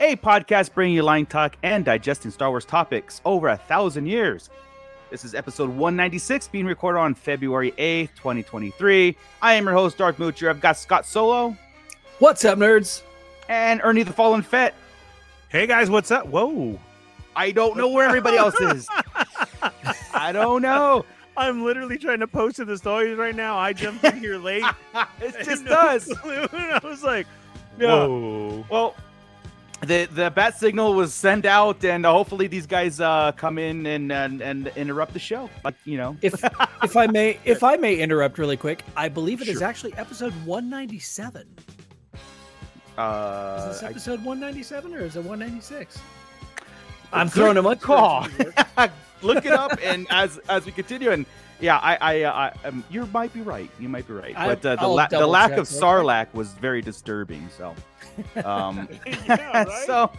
a podcast bringing you line talk and digesting Star Wars topics over a thousand years. This is episode 196, being recorded on February 8th, 2023. I am your host, Dark Moocher. I've got Scott Solo What's up, nerds? and Ernie the Fallen Fett. Hey guys, what's up? Whoa. I don't know where everybody else is. I don't know. I'm literally trying to post to the stories right now. I jumped in here late. it's just No does. clue, and I was like, Yeah. whoa. Well, the the bat signal was sent out, and uh, hopefully these guys uh, come in and, and and interrupt the show. Like you know, If if I may if I may interrupt really quick, I believe it is actually episode 197. uh, Is this episode 197 or is it 196? I'm throwing a much call. Look it up, and as as we continue, and yeah, I I, uh, I um, you might be right. You might be right, but uh, the la- the lack of. Sarlacc was very disturbing. So, um, Yeah, right? so,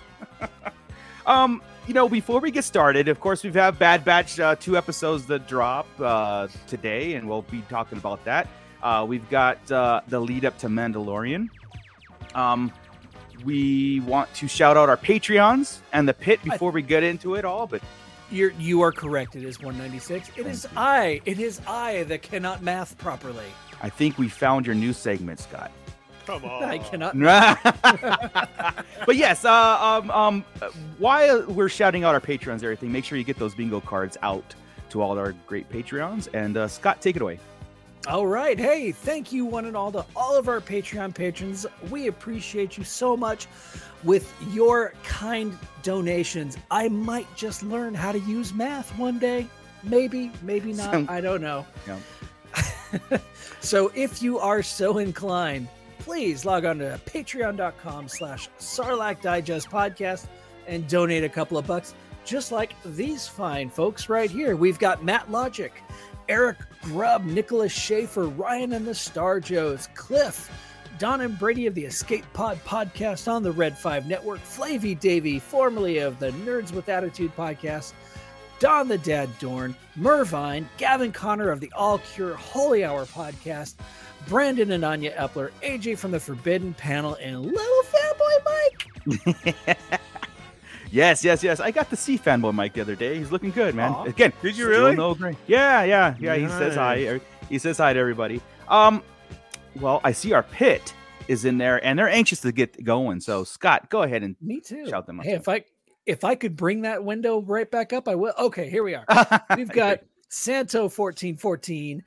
um, you know, before we get started, of course, we've had Bad Batch uh, two episodes that drop uh, today, and we'll be talking about that. Uh, we've got uh, the lead up to Mandalorian. Um, we want to shout out our Patreons and the pit before we get into it all, but You're you are correct. It is 196. It is I. It is I that cannot math properly. I think we found your new segment, Scott. Come on. I cannot. but yes, uh, um, um, while we're shouting out our Patreons and everything, make sure you get those bingo cards out to all our great Patreons. And uh, Scott, take it away. All right. Hey, thank you, one and all, to all of our Patreon patrons. We appreciate you so much. With your kind donations, I might just learn how to use math one day. Maybe, maybe not. I don't know. Yeah. so if you are so inclined, please log on to patreon.com slash Sarlacc Digest Podcast and donate a couple of bucks, just like these fine folks right here. We've got Matt Logic, Eric Grubb, Nicholas Schaefer, Ryan and the Star Joes, Cliff, Don and Brady of the Escape Pod podcast on the Red 5 Network, Flavy Davy, formerly of the Nerds with Attitude podcast, Don the Dad Dorn, Mervine, Gavin Connor of the All Cure Holy Hour podcast, Brandon and Anya Epler, AJ from the Forbidden Panel, and Little Fanboy Mike. Yes, yes, yes. I got to see Fanboy Mike the other day. He's looking good, man. Aw. Again, Did you really? No gray. Yeah, yeah, yeah. He says hi. He says hi to everybody. Um, well, I see our pit is in there, and they're anxious to get going. So, Scott, go ahead and Me too. Shout them out. Hey, if I if I could bring that window right back up, I will. Okay, here we are. We've got Santo fourteen fourteen,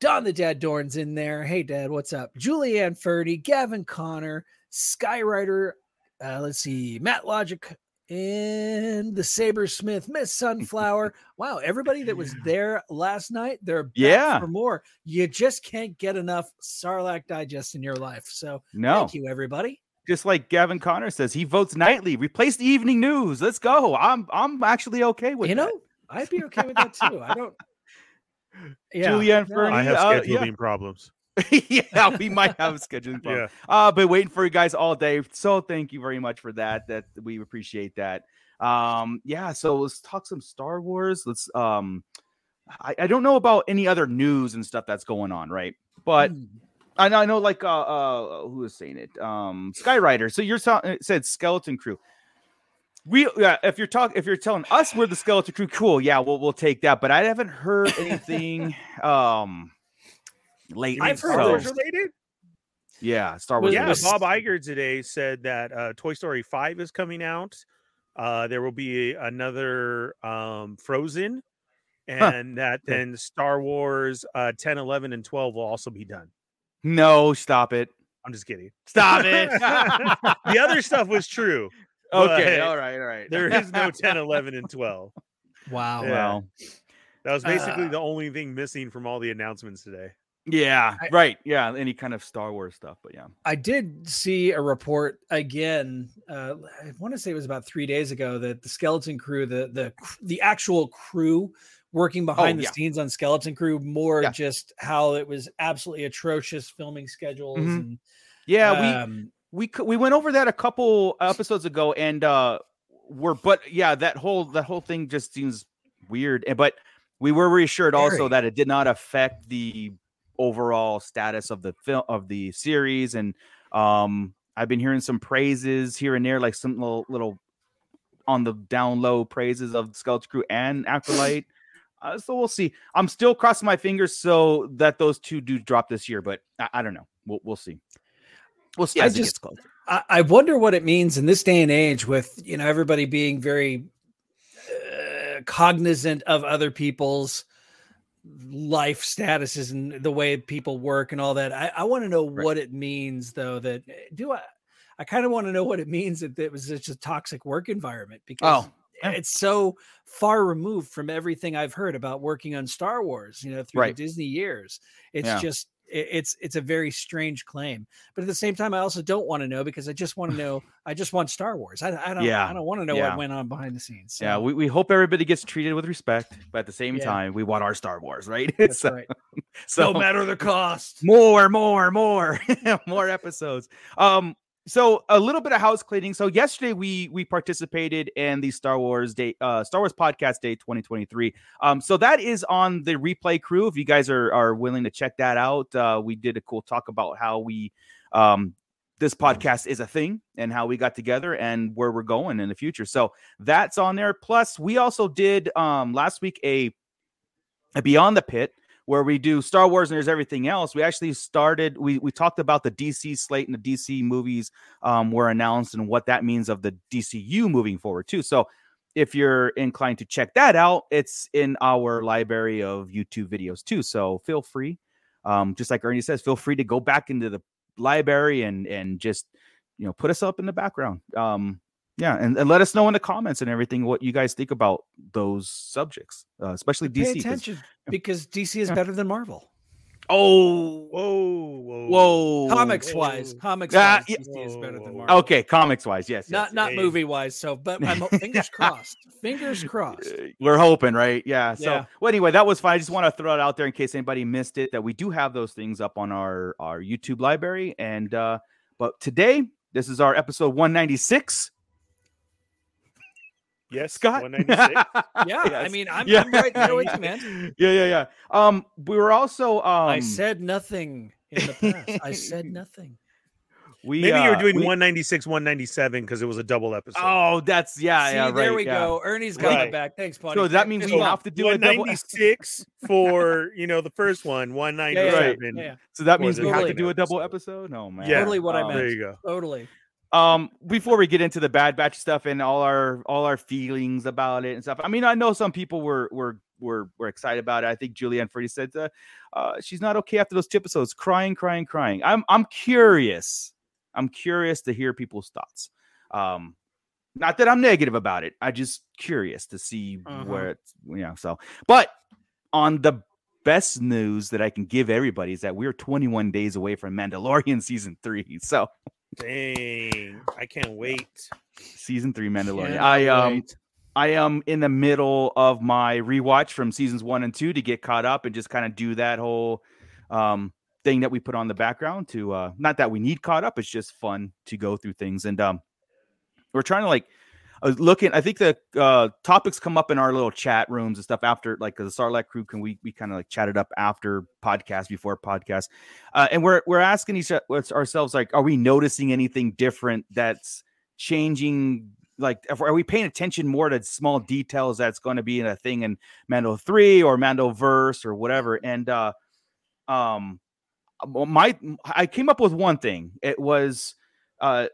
Don the Dad Dorn's in there. Hey, Dad, what's up? Julianne Ferdy, Gavin Connor, Skywriter. Uh, let's see, Matt Logic, and the Sabersmith, Miss Sunflower. wow, everybody that was there last night, they're back Yeah. for more. You just can't get enough Sarlacc Digest in your life. So no. thank you, everybody. just like Gavin Connor says, he votes nightly. Replace the evening news. Let's go. I'm I'm actually okay with you that. know, I'd be okay with that too. I don't. Yeah, Julianne no, Fernie. I have Uh, scheduling problems. yeah, we might have a scheduling problem. Yeah. Uh, been waiting for you guys all day. So thank you very much for that. That we appreciate that. Um, yeah, so let's talk some Star Wars. Let's um I, I don't know about any other news and stuff that's going on, right? But Mm. I know I know like uh uh who was saying it? Um Skyrider. So you're ta- it said skeleton crew. We yeah, if you're talking if you're telling us we're the skeleton crew, cool, yeah, we'll we'll take that. But I haven't heard anything um lately. I've heard so- there's- related? yeah, Star Wars. Yeah, was- Bob Iger today said that uh, Toy Story 5 is coming out. Uh, there will be another um, Frozen, and that then Star Wars uh, 10, 11, and 12 will also be done. No, stop it. I'm just kidding. Stop it. the other stuff was true. Okay, but all right, all right. There is no 10, 11, and 12. Wow. Yeah. Well, That was basically Uh, the only thing missing from all the announcements today. Yeah, I- right. Yeah, any kind of Star Wars stuff, but yeah. I did see a report again. Uh, I want to say it was about three days ago that the skeleton crew, the the the actual crew working behind the yeah. scenes on skeleton crew, more Yeah. just how it was absolutely atrocious filming schedules Mhm. and Yeah, we um, we we went over that a couple episodes ago and uh we're but yeah that whole that whole thing just seems weird and but we were reassured also Very. that it did not affect the overall status of the film of the series and um i've been hearing some praises here and there like some little little on the down low praises of the skeleton crew and acolyte uh, so we'll see. I'm still crossing my fingers so that those two do drop this year but i, I don't know. We'll, we'll see we'll see I just- I, I wonder what it means in this day and age with you know everybody being very uh, cognizant of other people's life statuses and the way people work and all that. I, I want to know Right. what it means though. That eh, do I? I kind of want to know what it means that it was such a toxic work environment because Oh, yeah. it's so far removed from everything I've heard about working on Star Wars. You know, through Right. the Disney years, it's Yeah. just it's it's a very strange claim but at the same time i also don't want to know because i just want to know i just want star wars i, I don't Yeah, i don't want to know yeah. what went on behind the scenes Yeah, we, we hope everybody gets treated with respect, but at the same Yeah. time, we want our Star Wars, right? that's so, right so no matter the cost more, more, more, more episodes. Um, so a little bit of house cleaning. So yesterday we we participated in the Star Wars Day, uh, Star Wars Podcast Day 2023. Um, so that is on the replay crew. If you guys are are willing to check that out, uh, we did a cool talk about how we um this podcast is a thing and how we got together and where we're going in the future. So that's on there. Plus, we also did um last week a, a Beyond the Pit where we do Star Wars and there's everything else. We actually started. We we talked about the DC slate and the DC movies um, were announced and what that means of the DCU moving forward too. So if you're inclined to check that out, it's in our library of YouTube videos too. So feel free, um, just like Ernie says, feel free to go back into the library and and just you know put us up in the background. Um, yeah, and, and let us know in the comments and everything what you guys think about those subjects, uh, especially DC. pay 'cause- attention because dc is Yeah. better than marvel Oh, Whoa, whoa, whoa! comics wise comics Ah, wise yeah. dc is better than marvel Okay, comics wise, yes. not yes, not Hey. movie wise so but i'm fingers crossed fingers crossed Uh, We're hoping, right? Yeah. So, Yeah. well, anyway, that was fine. I just want to throw it out there in case anybody missed it that we do have those things up on our our YouTube library. And uh, but today, this is our episode 196. Yes, Scott, 196. yeah i mean i'm, Yeah. I'm right there with you man yeah, yeah, yeah. Um, we were also um, i said nothing in the past i said nothing we Maybe you were uh, doing we- 196, 197 because it was a double episode. Oh, that's yeah, See, yeah, there we yeah. go ernie's got my Right. back thanks buddy So that means mean fist we have to do a double? 196 for you know the first one, 197. yeah, yeah. So that means the we have to do a double episode. episode. No man. Yeah. Totally what I Um, meant. There you go. totally um before we get into the bad batch stuff and all our all our feelings about it and stuff i mean i know some people were were were, were excited about it. I think julianne Freddy said uh, uh she's not okay after those two episodes crying crying crying. I'm i'm curious. I'm curious to hear people's thoughts. Um not that i'm negative about it. I just curious to see Uh-huh. where it's you know so but on the best news that i can give everybody is that we're 21 days away from mandalorian season three so Dang, I can't wait. season three Mandalorian. Cannot I um wait. I am in the middle of my rewatch from seasons one and two to get caught up and just kind of do that whole um thing that we put on the background to uh not that we need caught up, it's just fun to go through things. And um we're trying to like uh, looking i think the uh topics come up in our little chat rooms and stuff after like the sarlacc crew can we we kind of like chatted up after podcast before podcast? Uh and we're we're asking each ourselves like are we noticing anything different that's changing like are we paying attention more to small details that's going to be in a thing in mando 3 or mando verse or whatever? And uh um my i came up with one thing. It was uh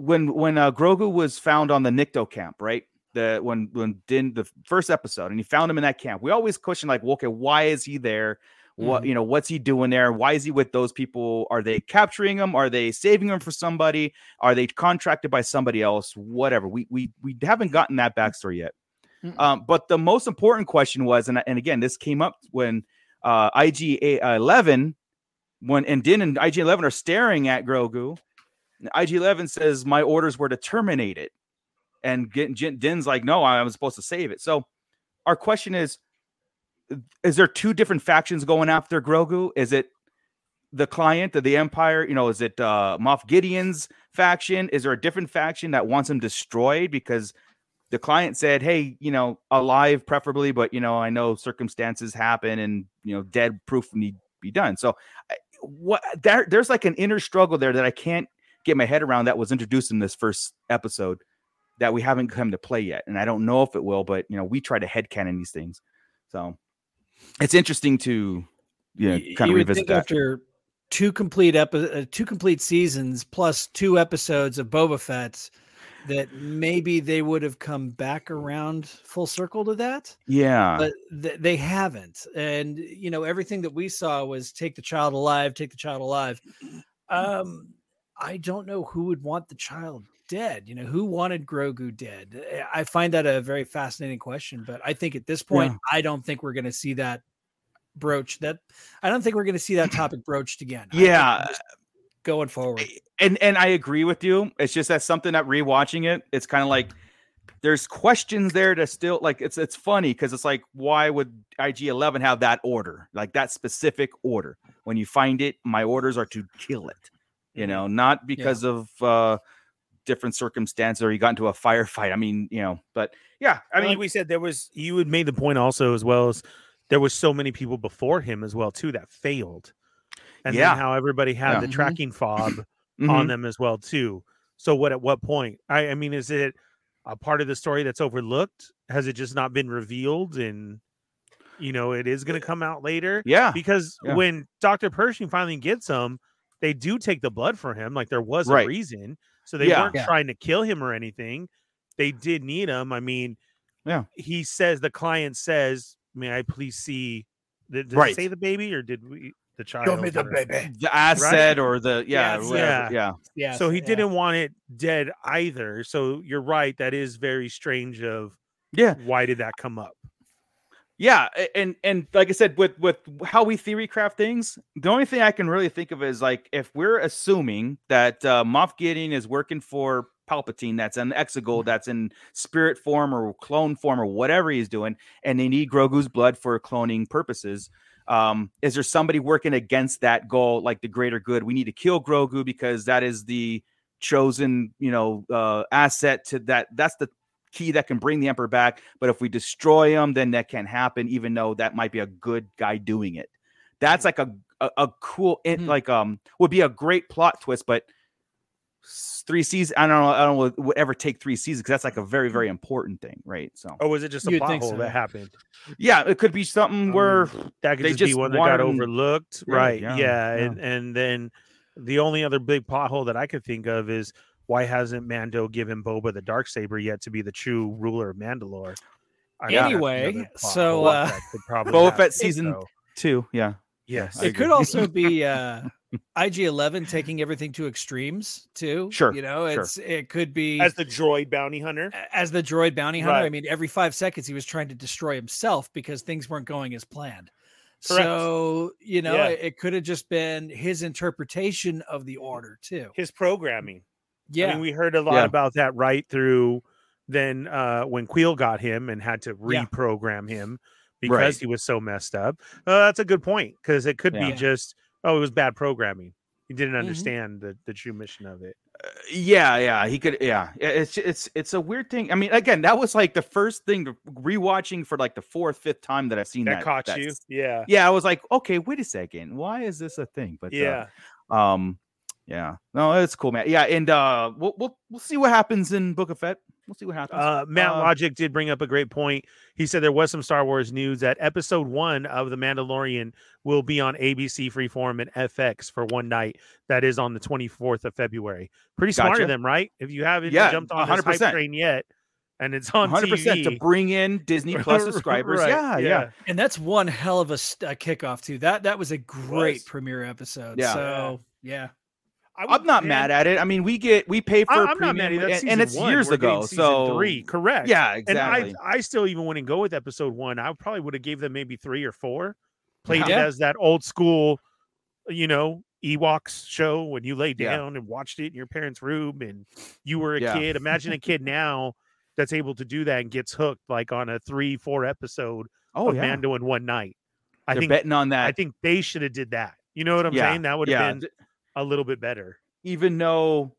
when when uh, Grogu was found on the Nikto camp, right? The when when Din the first episode, and he found him in that camp. We always question like, well, okay, why is he there? What you know, what's he doing there? Why is he with those people? Are they capturing him? Are they saving him for somebody? Are they contracted by somebody else? Whatever. We we we haven't gotten that backstory yet. Mm-mm. Um, but the most important question was, and and again, this came up when uh, IG eleven when and Din and IG eleven are staring at Grogu. IG eleven says, "My orders were to terminate it," and Din's like, "No, I was supposed to save it." So, our question is: Is there two different factions going after Grogu? Is it the client of the Empire? You know, is it uh, Moff Gideon's faction? Is there a different faction that wants him destroyed because the client said, "Hey, you know, alive preferably, but you know, I know circumstances happen, and you know, dead proof need be done." So, what there, there's like an inner struggle there that I can't get my head around that was introduced in this first episode that we haven't come to play yet, and I don't know if it will, but you know, we try to headcanon these things, so it's interesting to you know, kind you of revisit that. after two complete epi- uh, two complete seasons plus two episodes of Boba Fett that maybe they would have come back around full circle to that yeah, but th- they haven't. And you know everything that we saw was take the child alive take the child alive. Um i don't know who would want the child dead you know who wanted grogu dead Eh, i find that a very fascinating question but i think at this point i don't think we're going to see that broach that i don't think we're going to see that topic broached again Yeah. going forward and and I agree with you. It's just that something that rewatching it, it's kind of like there's questions there to still like it's it's funny because it's like why would IG Eleven have that order like that specific order? When you find it, my orders are to kill it. You know, not because of uh different circumstances or you got into a firefight. I mean, you know, but yeah, I I mean, like we said, there was you had made the point also as well as there was so many people before him as well too that failed, and Yeah. then how everybody had Yeah. the Mhm. tracking fob mhm. on them as well too. So what at what point? I, I mean, is it a part of the story that's overlooked? Has it just not been revealed and you know it is going to come out later? yeah, Because Yeah. when Doctor Pershing finally gets him, they do take the blood for him. Like there was Right. a reason, so they Yeah. weren't Yeah. trying to kill him or anything. They did need him. I mean, Yeah. He says the client says, "May I please see?" Did, did Right. say the baby or did we the child? or- the asset or the yeah, Yes, whatever, yeah, yeah So he yeah. didn't want it dead either. So you're right. That is very strange. Of yeah. why did that come up? Yeah, and and like I said, with with how we theory craft things, the only thing I can really think of is like if we're assuming that uh, Moff Gideon is working for Palpatine, that's an Exegol, that's in spirit form or clone form or whatever he's doing, and they need Grogu's blood for cloning purposes. Um, is there somebody working against that goal, like the greater good? We need to kill Grogu because that is the chosen, you know, uh, asset to that. That's the key that can bring the Emperor back. But if we destroy him, then that can happen, even though that might be a good guy doing it. That's like a a, a cool, in, Hmm. like um, would be a great plot twist. But three seasons, I don't know, I don't know, would ever take three seasons because that's like a very very important thing, right? So Or was it just a You'd plot hole so. that happened? yeah, it could be something where that could they just, be one that got overlooked right yeah, yeah, yeah. And, and then the only other big pothole that i could think of is why hasn't mando given boba the dark saber yet to be the true ruler of mandalore I Anyway, so, uh, that could Boba happen, Fett season so, two, yeah, yes it could also be uh IG11 taking everything to extremes too. Sure, You know, sure. it's it could be as the droid bounty hunter as the droid bounty hunter. I mean, every five seconds he was trying to destroy himself because things weren't going as planned. Correct. So, you know, Yeah. it, it could have just been his interpretation of the order too. his programming Yeah. I mean, we heard a lot Yeah. about that right through then uh when Kuiil got him and had to Yeah. reprogram him because Right. he was so messed up. Uh, that's a good point because it could Yeah. be just oh, it was bad programming. He didn't Mhm. understand the, the true mission of it. yeah, yeah. He could, yeah. Yeah, It's it's it's a weird thing. I mean, again, that was like the first thing to rewatching for like the fourth, fifth time that I've seen That, that. caught that you, s- yeah, Yeah, I was like, okay, wait a second, why is this a thing? But uh, yeah. Um, yeah, no, it's cool, man. Yeah, and uh, we'll we'll we'll see what happens in Book of Fett. We'll see what happens. Uh, Matt uh, Logic did bring up a great point. He said there was some Star Wars news that episode one of The Mandalorian will be on ABC Freeform and FX for one night. That is on the 24th of February. Pretty smart Gotcha. of them, right? If you haven't Yeah, jumped on this hype 100%. train yet, and it's on 100 percent to bring in Disney Plus subscribers. Right, Yeah, yeah, and that's one hell of a, st- a kickoff too. That that was a great Was. premiere episode. Yeah. So yeah. I I'm not mad at it. I mean, we get we pay for I, am not mad at and, and it's one. years We're ago. season So three, correct? yeah, exactly. And. I, I still even wouldn't go with episode one. I probably would have gave them maybe three or four. played Yeah. it as that old school, you know, Ewoks show when you lay Yeah. down and watched it in your parents' room and you were a Yeah. kid. Imagine a kid now that's able to do that and gets hooked like on a three, four episode Oh of yeah, Mando in one night. I they're think betting on that. I think they should have did that. You know what I'm Yeah, saying? That would have yeah. been a little bit better. even though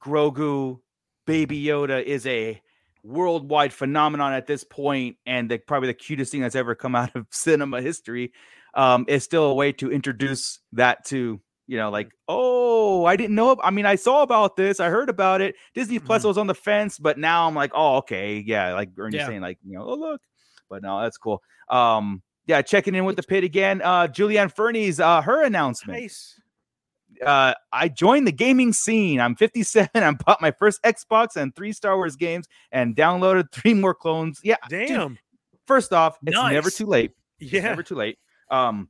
Grogu, Baby Yoda is a worldwide phenomenon at this point, and the, probably the cutest thing that's ever come out of cinema history, um, is still a way to introduce that to you know, like, oh, I didn't know. I mean, I saw about this, I heard about it. Disney Plus Mhm. was on the fence, but now I'm like, oh, okay, yeah, like Ernie's Yeah. saying, like, you know, oh look, but no, that's cool. Um, yeah, checking in with the pit again. Uh, Julianne Fernie's uh her announcement Nice. Uh, I joined the gaming scene. I'm 57. I bought my first Xbox and three Star Wars games and downloaded three more clones. Yeah, dude, Damn. first off, it's never too late. It's Yeah. never too late. Um,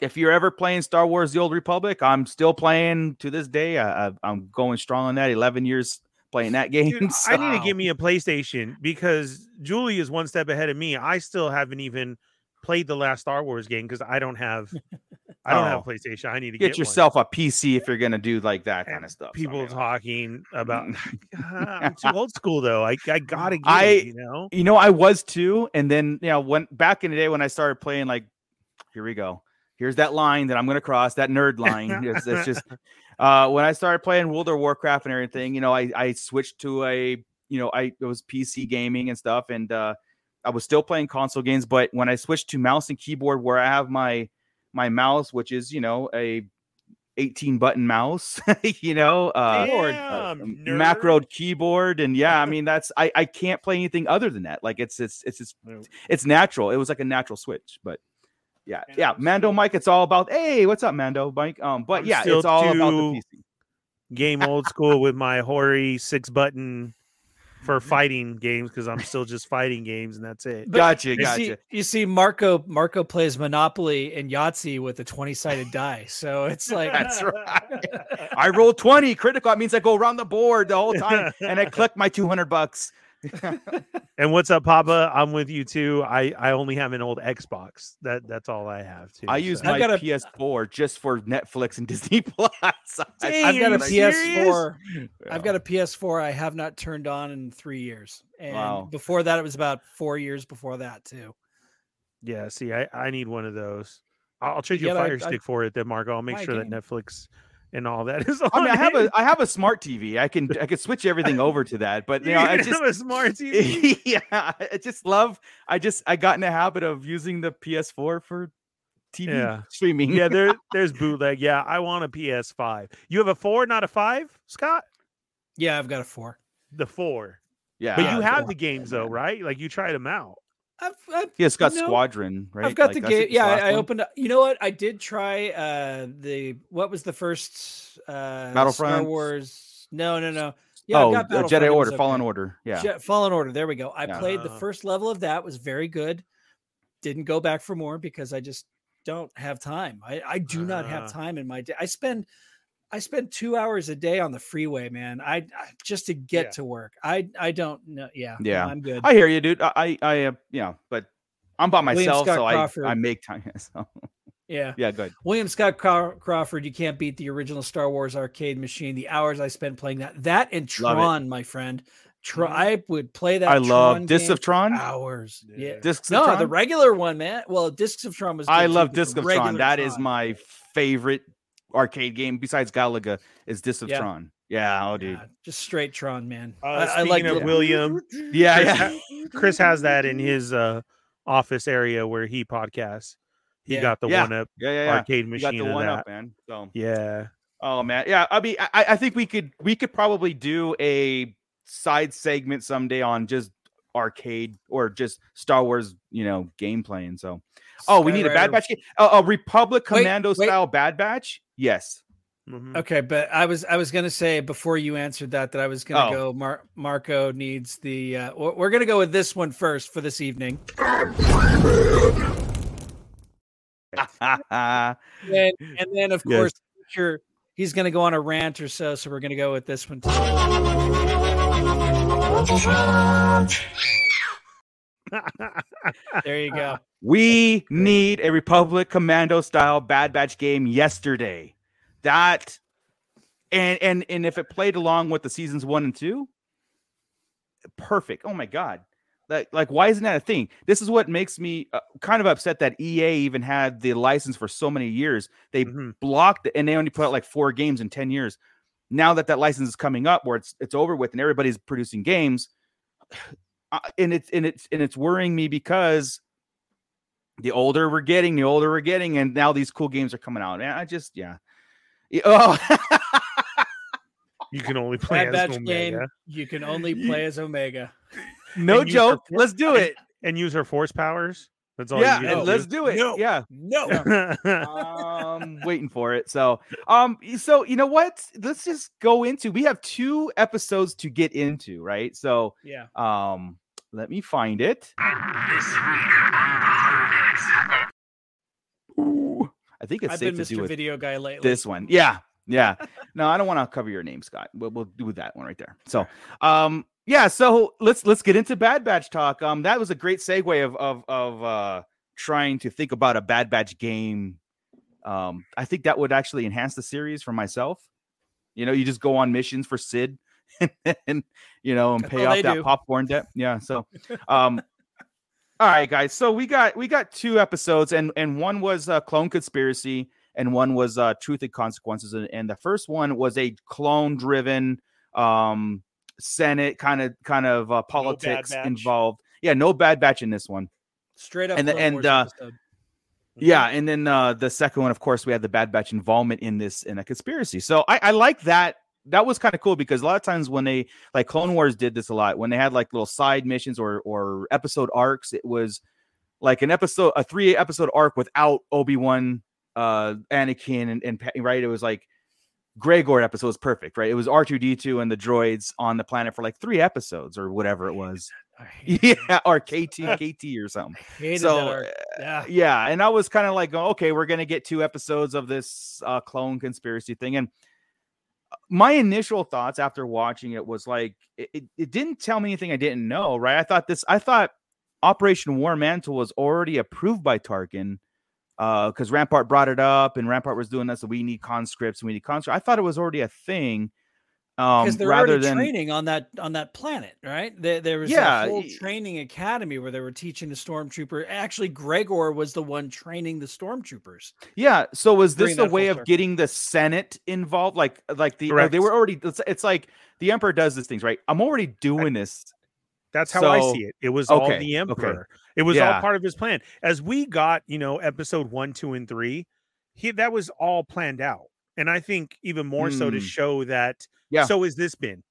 if you're ever playing Star Wars: The Old Republic, I'm still playing to this day. I, I'm going strong on that. 11 years playing that game. Dude, so- I need to give me a PlayStation because Julie is one step ahead of me. I still haven't even played the last Star Wars game because I don't have I don't have Oh. a PlayStation. I need to get, get, one. yourself a PC if you're gonna do like that kind of stuff. People talking about I'm too old school though. I I gotta get I- it, you know. you know i was too and then you know when back in the day when i started playing like here we go here's that line that i'm to cross that nerd line it's, it's just uh when i started playing world of warcraft and everything you know i i switched to a you know i it was pc gaming and stuff and uh i was still playing console games but when i switched to mouse and keyboard where i have my my mouse which is you know a 18 button mouse you know uh Damn, uh, macro keyboard. And yeah i mean that's i i can't play anything other than that. Like it's it's it's it's, it's natural. It was like a natural switch but yeah And yeah mando mike it's all about hey what's up mando mike? Um but I'm yeah it's all about the pc Game old school with my Hori six button for mm-hmm. fighting games because I'm still just fighting games and that's it. But gotcha You gotcha see, you see, Marco Marco plays Monopoly and Yahtzee with a twenty sided die, so it's like That's right. i roll 20 critical that means i go around the board the whole time and i collect my 200 bucks And what's up, Papa? I'm with you too. I I only have an old Xbox. That that's all I have too. i use so. my got a- ps4 just for netflix and disney plus I- Dang, I've got a PS4. serious? I've got a PS4 I have not turned on in three years, and Wow. before that it was about four years before that too. Yeah, see, I, I need one of those. I'll, I'll trade you Yeah, a but I- Fire I- Stick for it, then Marco. I'll make My sure that. Netflix and all that is on. I mean, I have a I have a smart TV. I can I can switch everything over to that, but you You know, I just have a smart TV. yeah, I just love. I just I got in the habit of using the PS4 for TV Yeah. streaming. yeah, there there's bootleg. Yeah, I want a PS5. You have a four, not a five, Scott. Yeah, I've got a four. The four, yeah. but you have the games though, right? Like you tried them out. I've, I've, yeah, it's got you know, Squadron, right? I've got Like, the that's game. Yeah, I, I opened. up- You know what? I did try uh the what was the first uh Star Battlefront? Wars? No, no, no. Yeah, oh, I got uh, Jedi it was Order, Fallen. Order. Yeah, Je- Fallen Order. There we go. I Yeah. played the Uh. first level of that. Was very good. Didn't go back for more because I just don't have time. I, I do not Uh. have time in my day. I spend I spend two hours a day on the freeway, man. I, I just to get Yeah. to work. I I don't know. Yeah, no, Yeah. I'm good. I hear you, dude. I I, uh, you know, but I'm by myself, so I Crawford. I make time. So, yeah. yeah, good. William Scott Craw- Crawford, you can't beat the original Star Wars arcade machine. The hours I spent playing that, that and Tron, my friend. Tron, Mhm. I would play that. I love Tron Discs of Tron. Hours. Yeah. Yeah. Discs of No, Tron. the regular one, man. Well, Discs of Tron was. I love but the Disc of Tron. That is Tron- my favorite arcade game besides Galaga. Is Disc of Yeah. Tron? Yeah, oh, dude. Yeah, just straight Tron, man. Uh, I, I like of the- William, Yeah, Chris, yeah. Chris has that in his uh, office area where he podcasts. He Yeah. got the Yeah. one up Yeah, yeah, yeah. arcade You machine got the one that. up, man. So, Yeah. oh man, yeah. I mean, I, I think we could we could probably do a side segment someday on just arcade or just Star Wars, you know, gameplay. And so, oh, we need a Bad Batch game, a, a Republic Wait, Commando wait. style Bad Batch. Yes. Mhm. Okay, but I was I was gonna say before you answered that that I was gonna Oh. go. Mar- Marco needs the. Uh, we're we're gonna go with this one first for this evening, and, and then of Yes. course sure he's gonna go on a rant or so. So we're gonna go with this one too. There you go. We need a Republic Commando style Bad Batch game yesterday. That and and and if it played along with the seasons one and two, perfect. Oh my god. Like, like why isn't that a thing? This is what makes me uh, kind of upset that EA even had the license for so many years. They Mhm. blocked it and they only put out like four games in 10 years. Now that that license is coming up where it's it's over with and everybody's producing games and it's and it's and it's worrying me because the older we're getting, the older we're getting and now these cool games are coming out. And I just yeah. Yeah, Oh, You can only play Bad as Batch Omega game. You can only play as Omega. no And use her joke. Let's do and- it. and use her force powers. That's all. Yeah, you and get let's do it. No. Yeah. No. do. um waiting for it so um so you know what let's just go into we have two episodes to get into right so Yeah. um let me find it Ooh, i think it's I've safe been to do Mr. with Video Guy lately. this one yeah yeah no i don't want to cover your name scott we'll, we'll do that one right there so um yeah so let's let's get into bad batch talk. Um that was a great segue of of of uh trying to think about a bad batch game. Um i think that would actually enhance the series for myself. You know you just go on missions for Cid and you know and That's pay off that do. popcorn debt. Yeah so um all right guys. So we got we got two episodes and and one was uh clone conspiracy and one was uh truth and consequences and, and the first one was a clone driven um senate kind of kind of uh, politics Batch. involved yeah no bad batch in this one Straight up. And the- and, uh, episode. yeah, and then uh, the second one, of course, we had the Bad Batch involvement in this in a conspiracy. So I, I like that. That was kind of cool because a lot of times when they like Clone Wars did this a lot when they had like little side missions or or episode arcs, it was like an episode a three episode arc without Obi Wan, uh, Anakin, and, and right. It was like Gregor episode was perfect, right? It was R two D two and the droids on the planet for like three episodes or whatever it was. Yeah, or KT KT or something so uh, Yeah. yeah and i was kind of like okay we're gonna get two episodes of this uh clone conspiracy thing and uh, my initial thoughts after watching it was like it, it, it didn't tell me anything i didn't know right i thought this i thought operation war mantle was already approved by tarkin uh because rampart brought it up and rampart was doing this so we need conscripts and we need conscripts i thought it was already a thing um Because they're rather already than training on that on that planet, right? There, there was Yeah, a whole training academy where they were teaching the stormtrooper. Actually, Gregor was the one training the stormtroopers. Yeah. So was this Bring a way of circle. getting the Senate involved? Like, like the uh, they were already. It's, it's like the Emperor does these things, right? I'm already doing this. That's how I see it. It was all okay, the okay. emperor. It was all part of his plan. As we got, you know, episode one, two, and three, he that was all planned out. And I think even more so to Mm. show that. Yeah. So has this been?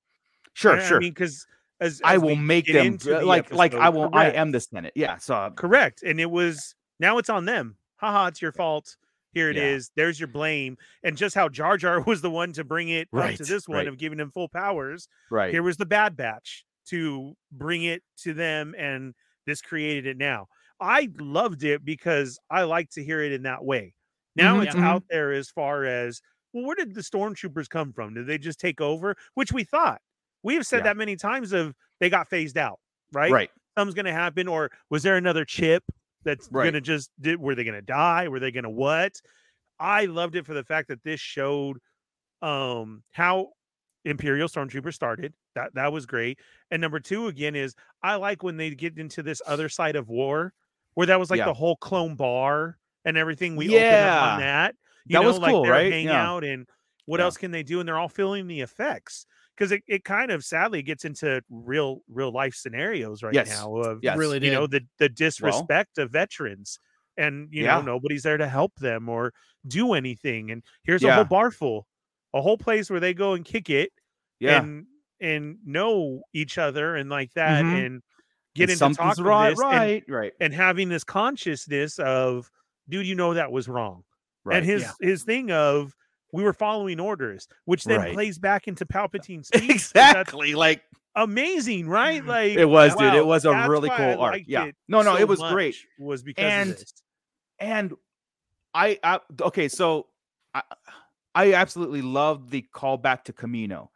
Sure, I- sure. I mean, because as, I will make them into uh, the like like I episode- will. I am the Senate. Yeah. So uh, correct. And it was now it's on them. Haha, it's your fault. Here it is. Yeah. There's your blame. And just how Jar Jar was the one to bring it up Right, to this one right. of giving him full powers. right. Here was the Bad Batch to bring it to them, and this created it now. I loved it because I like to hear it in that way. Now Mhm, it's mhm. out there as far as well, where did the stormtroopers come from? Did they just take over? Which we thought. We have said Yeah. that many times of they got phased out, right? Right. Something's gonna happen, or was there another chip that's Right. gonna just did were they gonna die? Were they gonna what? I loved it for the fact that this showed um how Imperial Stormtrooper started. That that was great. And number two again is I like when they get into this other side of war, where that was like Yeah. the whole clone bar and everything. We opened up on Yeah. that. You That know, was like cool, right? hang Yeah. out and what Yeah. else can they do? And they're all feeling the effects. Because it, it kind of sadly gets into real real life scenarios right Yes. now of Yes. Really you know the the disrespect of veterans and you Yeah. know nobody's there to help them or do anything and here's a whole bar full a whole place where they go and kick it Yeah. and and know each other and like that Mhm. and get And into something's talk right. this and, right. right. and having this consciousness of dude you know that was wrong Right. and his yeah. his thing of we were following orders which then Right. plays back into palpatine's speech exactly. Like amazing right like it was, dude. It was a really cool arc. Yeah. No, no, so it was great. was because And- and I, I okay, so I, I absolutely love the callback to Camino.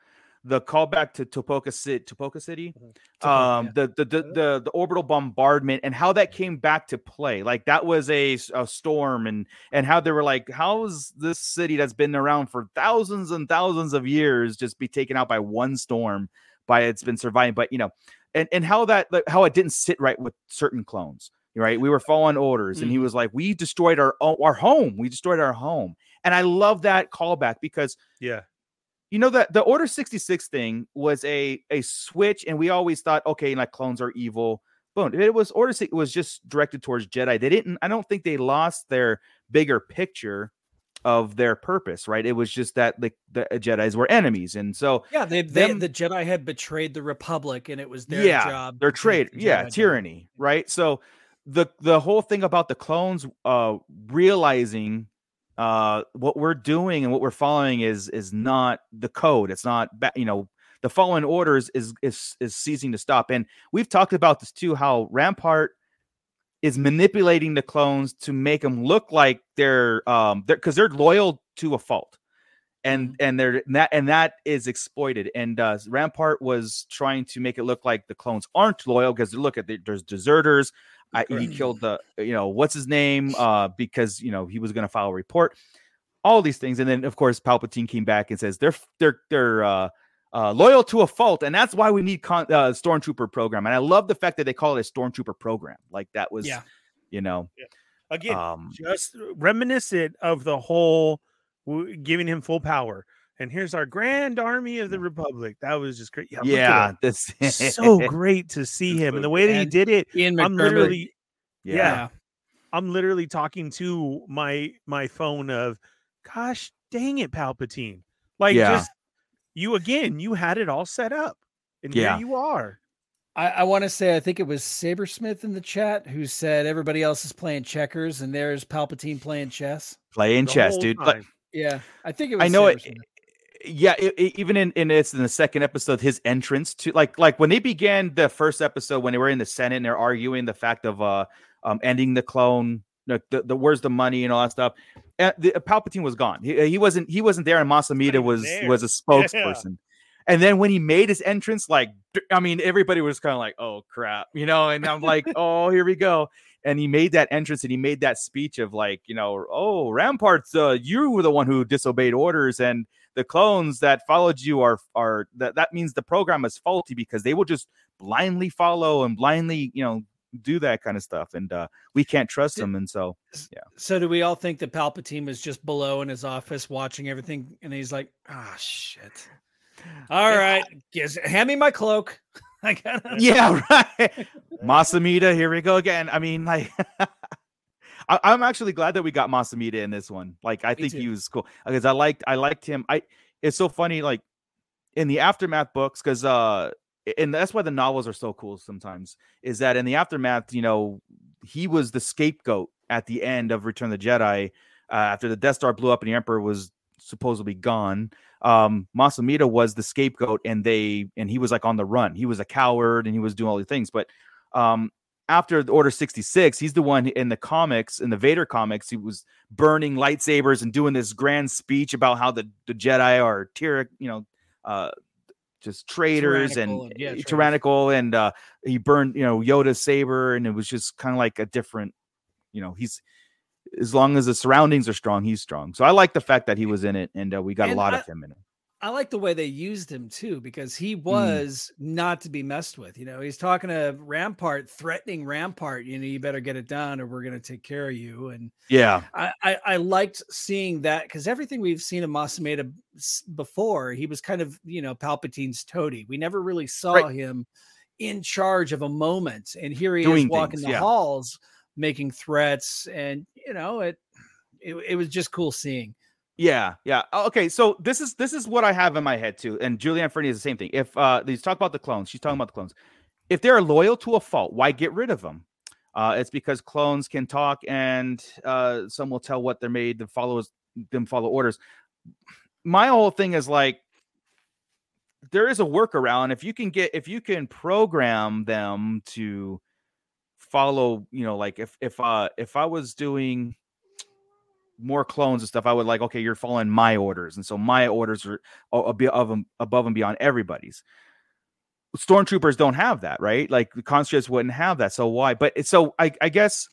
The callback to Tipoca City, Tipoca City, Tipoca, um, yeah. the, the, the the the orbital bombardment, and how that came back to play. Like that was a, a storm, and and how they were like, how is this city that's been around for thousands and thousands of years just be taken out by one storm? By it's been surviving, but you know, and and how that how it didn't sit right with certain clones. Right, we were following orders, and he was like, "We destroyed our our home. We destroyed our home." And I love that callback because Yeah. You know that the order 66 thing was a a switch and we always thought okay like clones are evil. Boom it was order it was just directed towards jedi. They didn't i don't think they lost their bigger picture of their purpose right? It was just that like the jedis were enemies and so Yeah, they, they them- the Jedi had betrayed the Republic, and it was their yeah job. take trade yeah Jedi tyranny right? So the the whole thing about the clones uh realizing uh what we're doing and what we're following is is not the code. It's not you know the following orders is is is ceasing to stop. And we've talked about this too how rampart is manipulating the clones to make them look like they're um they're because they're loyal to a fault. And and they're and that and that is exploited. And uh rampart was trying to make it look like the clones aren't loyal because look at the, there's deserters I, he killed the you know what's his name uh because you know he was going to file a report all these things and then of course palpatine came back and says they're they're they're uh uh, loyal to a fault, and that's why we need con- uh, stormtrooper program. And I love the fact that they call it a stormtrooper program. Like that was, Yeah. you know, Again, um, just reminiscent of the whole w- giving him full power. And here's our grand army of the republic. That was just great. Yeah, look yeah, this so great to see him and the way that he did it. Ian I'm literally, yeah. yeah. I'm literally talking to my my phone of, gosh dang it, Palpatine! Like Yeah. just you again. You had it all set up, and Yeah. here you are. I, I want to say I think it was Sabersmith in the chat who said everybody else is playing checkers and there's Palpatine playing chess. playing the chess, whole dude. Like. Yeah, I think it was. I know it. Yeah it, it- even in, in it's in the second episode his entrance to like like when they began the first episode when they were in the senate and they're arguing the fact of uh um ending the clone the, the, the where's the money and all that stuff uh, the, palpatine was gone. He, he wasn't he wasn't there and Mas Amedda was there. was a spokesperson. And then when he made his entrance like I mean everybody was kind of like oh crap you know and i'm like oh here we go. And he made that entrance and he made that speech of like you know oh ramparts uh, you were the one who disobeyed orders and the clones that followed you are are that that means the program is faulty because they will just blindly follow and blindly you know do that kind of stuff and uh we can't trust them and so yeah So do we all think that Palpatine was just below in his office watching everything, and he's like, "Ah, shit! All right, guess, hand me my cloak. I gotta." yeah right Mas Amedda here we go again i mean like I, i'm actually glad that we got Mas Amedda in this one. Like i Me think too. he was cool. Because i liked i liked him. I it's so funny like in the aftermath books because uh and that's why the novels are so cool sometimes is that in the aftermath you know he was the scapegoat at the end of return of the jedi uh, after the death star blew up and the emperor was supposedly gone. Um Mas Amedda was the scapegoat and they and he was like on the run. He was a coward and he was doing all these things but um after the order 66 he's the one in the comics in the vader comics he was burning lightsabers and doing this grand speech about how the, the jedi are tyra you know uh just traitors and, Tyrannical and- yeah, uh, traitors. and uh he burned you know yoda's saber and it was just kind of like a different you know he's as long as the surroundings are strong he's strong so i like the fact that he was in it and uh, we got a lot I- of him in it I like the way they used him too, because he Mm. was not to be messed with. You know, he's talking to Rampart, threatening Rampart. You know, you better get it done, or we're going to take care of you. And yeah I, I, I liked seeing that because everything we've seen of Mas Amedda before, he was kind of you know Palpatine's toady. We never really saw Right. him in charge of a moment, and here he Doing is walking things, the yeah. halls, making threats, and you know it, it. It was just cool seeing. Yeah, yeah. Oh, Okay, so this is this is what I have in my head too. And Julianne Fernie is the same thing. If uh these talk about the clones, she's talking about the clones. If they're loyal to a fault, why get rid of them? Uh, it's because clones can talk, and uh, some will tell what they're made. The followers them follow orders. My whole thing is like there is a workaround. If you can get, if you can program them to follow, you know, like if if uh if I was doing more clones and stuff, I would like, okay, you're following my orders, and so my orders are a- a bit of above and beyond everybody's. Stormtroopers don't have that, right? Like the conscripts wouldn't have that. So why? But it's so I, I guess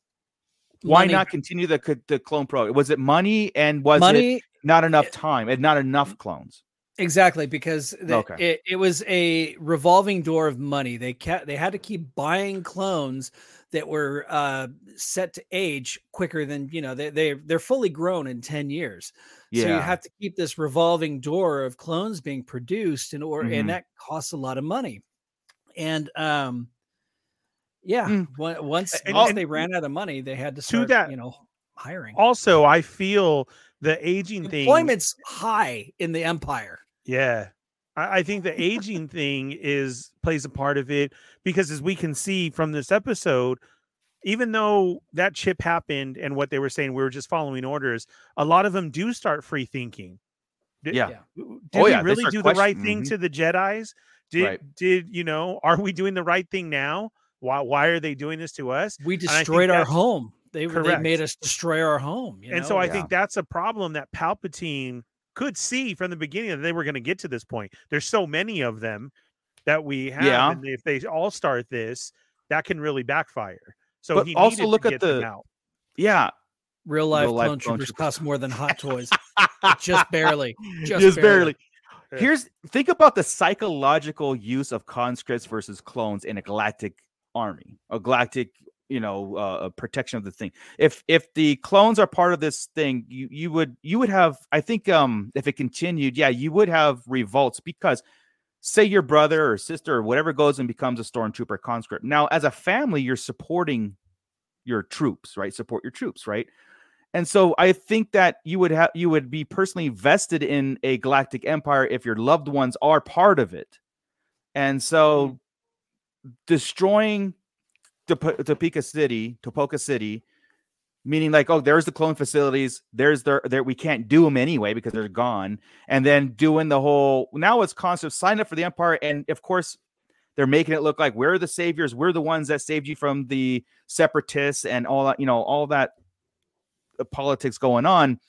why Money- not continue the the clone pro? Was it money and was it money? not enough eh, time and not enough clones? Exactly, because the, Okay. it, it was a revolving door of money. They kept they had to keep buying clones that were uh, set to age quicker than you know they they they're fully grown in ten years. So you have to keep this revolving door of clones being produced in order, Mhm. and that costs a lot of money. And um, yeah, Mm. once And- once and they ran out of money, they had to to start that- you know hiring. Also, I feel the aging thing. Employment's high in the empire. Yeah. I, I think the aging thing is plays a part of it because as we can see from this episode, even though that chip happened and what they were saying, we were just following orders, a lot of them do start free thinking. Did, Yeah. Yeah. Did Oh, we yeah, they really start do the right question- thing mhm. to the Jedi's? Did Right. did you know, are we doing the right thing now? Why why are they doing this to us? We destroyed our home. They, they made us destroy our home. you and know? so I Yeah. think that's a problem that Palpatine could see from the beginning that they were going to get to this point. There's so many of them that we have, Yeah. and if they all start this, that can really backfire. So But he also needed to look at the- out. Yeah, real life Real life clone clone troopers troopers. cost more than hot toys. just barely. Just, just, barely. barely. Here's think about the psychological use of conscripts versus clones in a galactic army, a galactic, you know, uh, protection of the thing. If if the clones are part of this thing, you you would you would have. I think um if it continued, yeah, you would have revolts because say your brother or sister or whatever goes and becomes a stormtrooper conscript. Now, as a family, you're supporting your troops, right? Support your troops, right? And so I think that you would have you would be personally vested in a galactic empire if your loved ones are part of it. And so destroying Top- Topeka City, Tipoca City, meaning like, oh, there's the clone facilities, there's there there we can't do them anyway because they're gone. And then doing the whole now it's constant sign up for the empire, and of course they're making it look like we're the saviors, we're the ones that saved you from the separatists and all that, you know, all that uh, politics going on.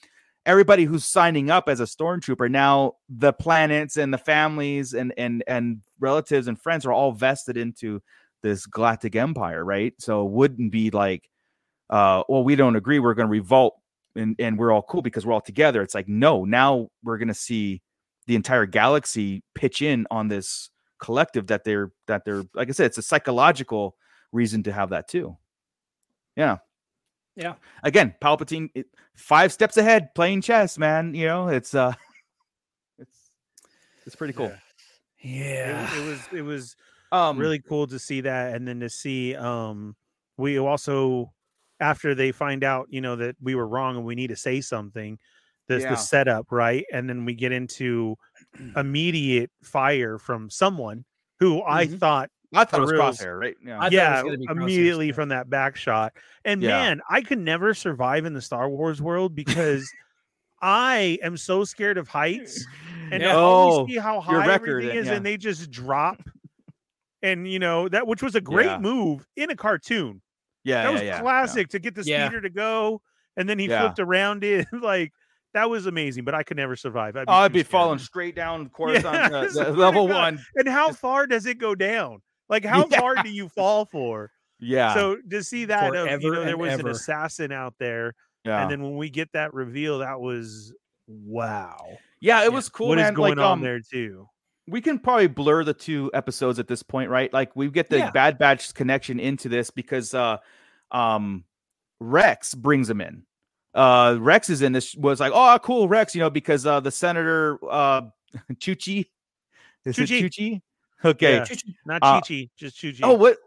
Everybody who's signing up as a stormtrooper now, the planets and the families and and and relatives and friends are all vested into this galactic empire, right? So it wouldn't be like, uh, well, we don't agree, we're going to revolt and and we're all cool because we're all together. It's like no, now we're going to see the entire galaxy pitch in on this collective that they're that they're like I said, it's a psychological reason to have that too. Yeah. Yeah. Again, Palpatine it, five steps ahead playing chess, man. You know, it's uh it's it's pretty cool. Yeah. It, it was it was Um really cool to see that, and then to see um we also after they find out you know that we were wrong and we need to say something. This Yeah. the setup right, and then we get into immediate fire from someone who I Mhm. thought I thought it was crosshair, right? Yeah. I it yeah, was be immediately from that back shot. And Yeah. man, I could never survive in the Star Wars world because I am so scared of heights. And Yeah. Oh, always see how high record, everything is, yeah. and they just drop. And you know that which was a great Yeah. move in a cartoon. yeah, that yeah, was yeah, yeah. classic to get the Yeah. speeder to go, and then he Yeah. flipped around it like that was amazing. But I could never survive. I'd be, Oh, I'd be falling straight down the course Yeah, on the, the level one. And how far does it go down? Like how Yeah. far do you fall for? Yeah. So to see that, of, you know, there and was an assassin out there, yeah. and then when we get that reveal, that was wow. yeah, it yeah. was cool, What is man. going like, on um, there too? We can probably blur the two episodes at this point, right? Like we get the Yeah. Bad Batch connection into this because uh um Rex brings him in. Uh Rex is in this was like, oh cool, Rex, you know, because uh the senator uh Chuchi. Is Chuchi. it Chuchi? Okay. Yeah. Not uh, Chi-Chi, just Chuchi. Oh, what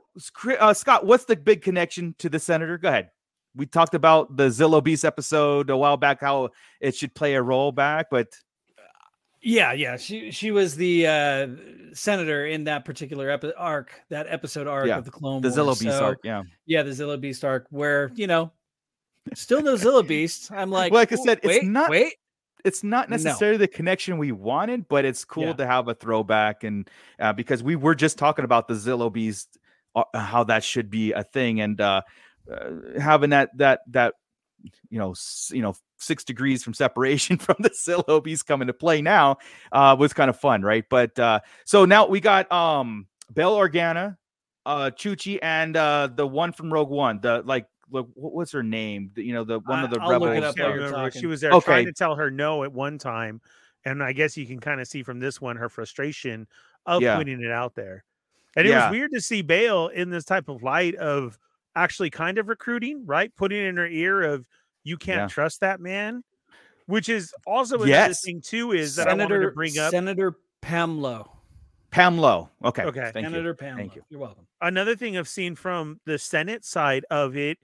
uh, Scott, what's the big connection to the senator? Go ahead. We talked about the Zillo Beast episode a while back, how it should play a role back, but Yeah, yeah. She she was the uh senator in that particular epi- arc, that episode arc Yeah, of the Clone the Wars. Zillo Beast So, arc, yeah. Yeah, the Zillo Beast arc, where you know, still no Zillo Beast. I'm like, Like I "Oh, said, it's wait, not- wait. it's not No. necessarily the connection we wanted, but it's cool Yeah. to have a throwback and uh, because we were just talking about the Zillo Beast, uh, how that should be a thing, and uh, uh, having that that that you know, you know, six degrees from separation from the Silhobies come into play now, uh, was kind of fun, right? But uh, so now we got um Bail Organa, uh, Chuchi, and uh, the one from Rogue One, the like, look, what was her name? The, you know, the one of the I- I'll look it rebels. up can't while you're remember. talking. She was there Okay. trying to tell her no at one time, and I guess you can kind of see from this one her frustration of Yeah. pointing it out there. And it Yeah. was weird to see Bail in this type of light of actually kind of recruiting, right? Putting in her ear of you can't Yeah. trust that man, which is also another Yes. thing too is that I wanted to bring up Senator Pamlo. Pam Lowe. Okay. Okay. Thank Senator you. Pamlo. Thank you. You're welcome. another thing I've seen from the Senate side of it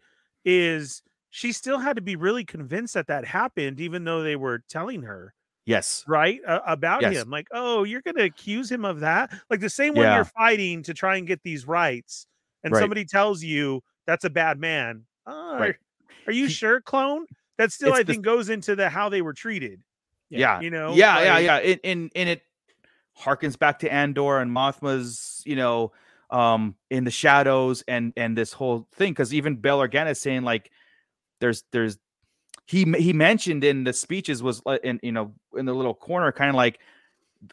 is she still had to be really convinced that that happened, even though they were telling her. Yes. right uh, about Yes. him like oh you're gonna accuse him of that like the same way Yeah. you're fighting to try and get these rights and Right. somebody tells you that's a bad man oh, Right. are, are you sure clone that still It's i the- think goes into the how they were treated Yeah. you know yeah, yeah, like- yeah. And and and it harkens back to Andor and Mothma's, you know, um, in the shadows and and this whole thing. Because even Bail Organa is saying like, there's there's he he mentioned in the speeches was in you know in the little corner kind of like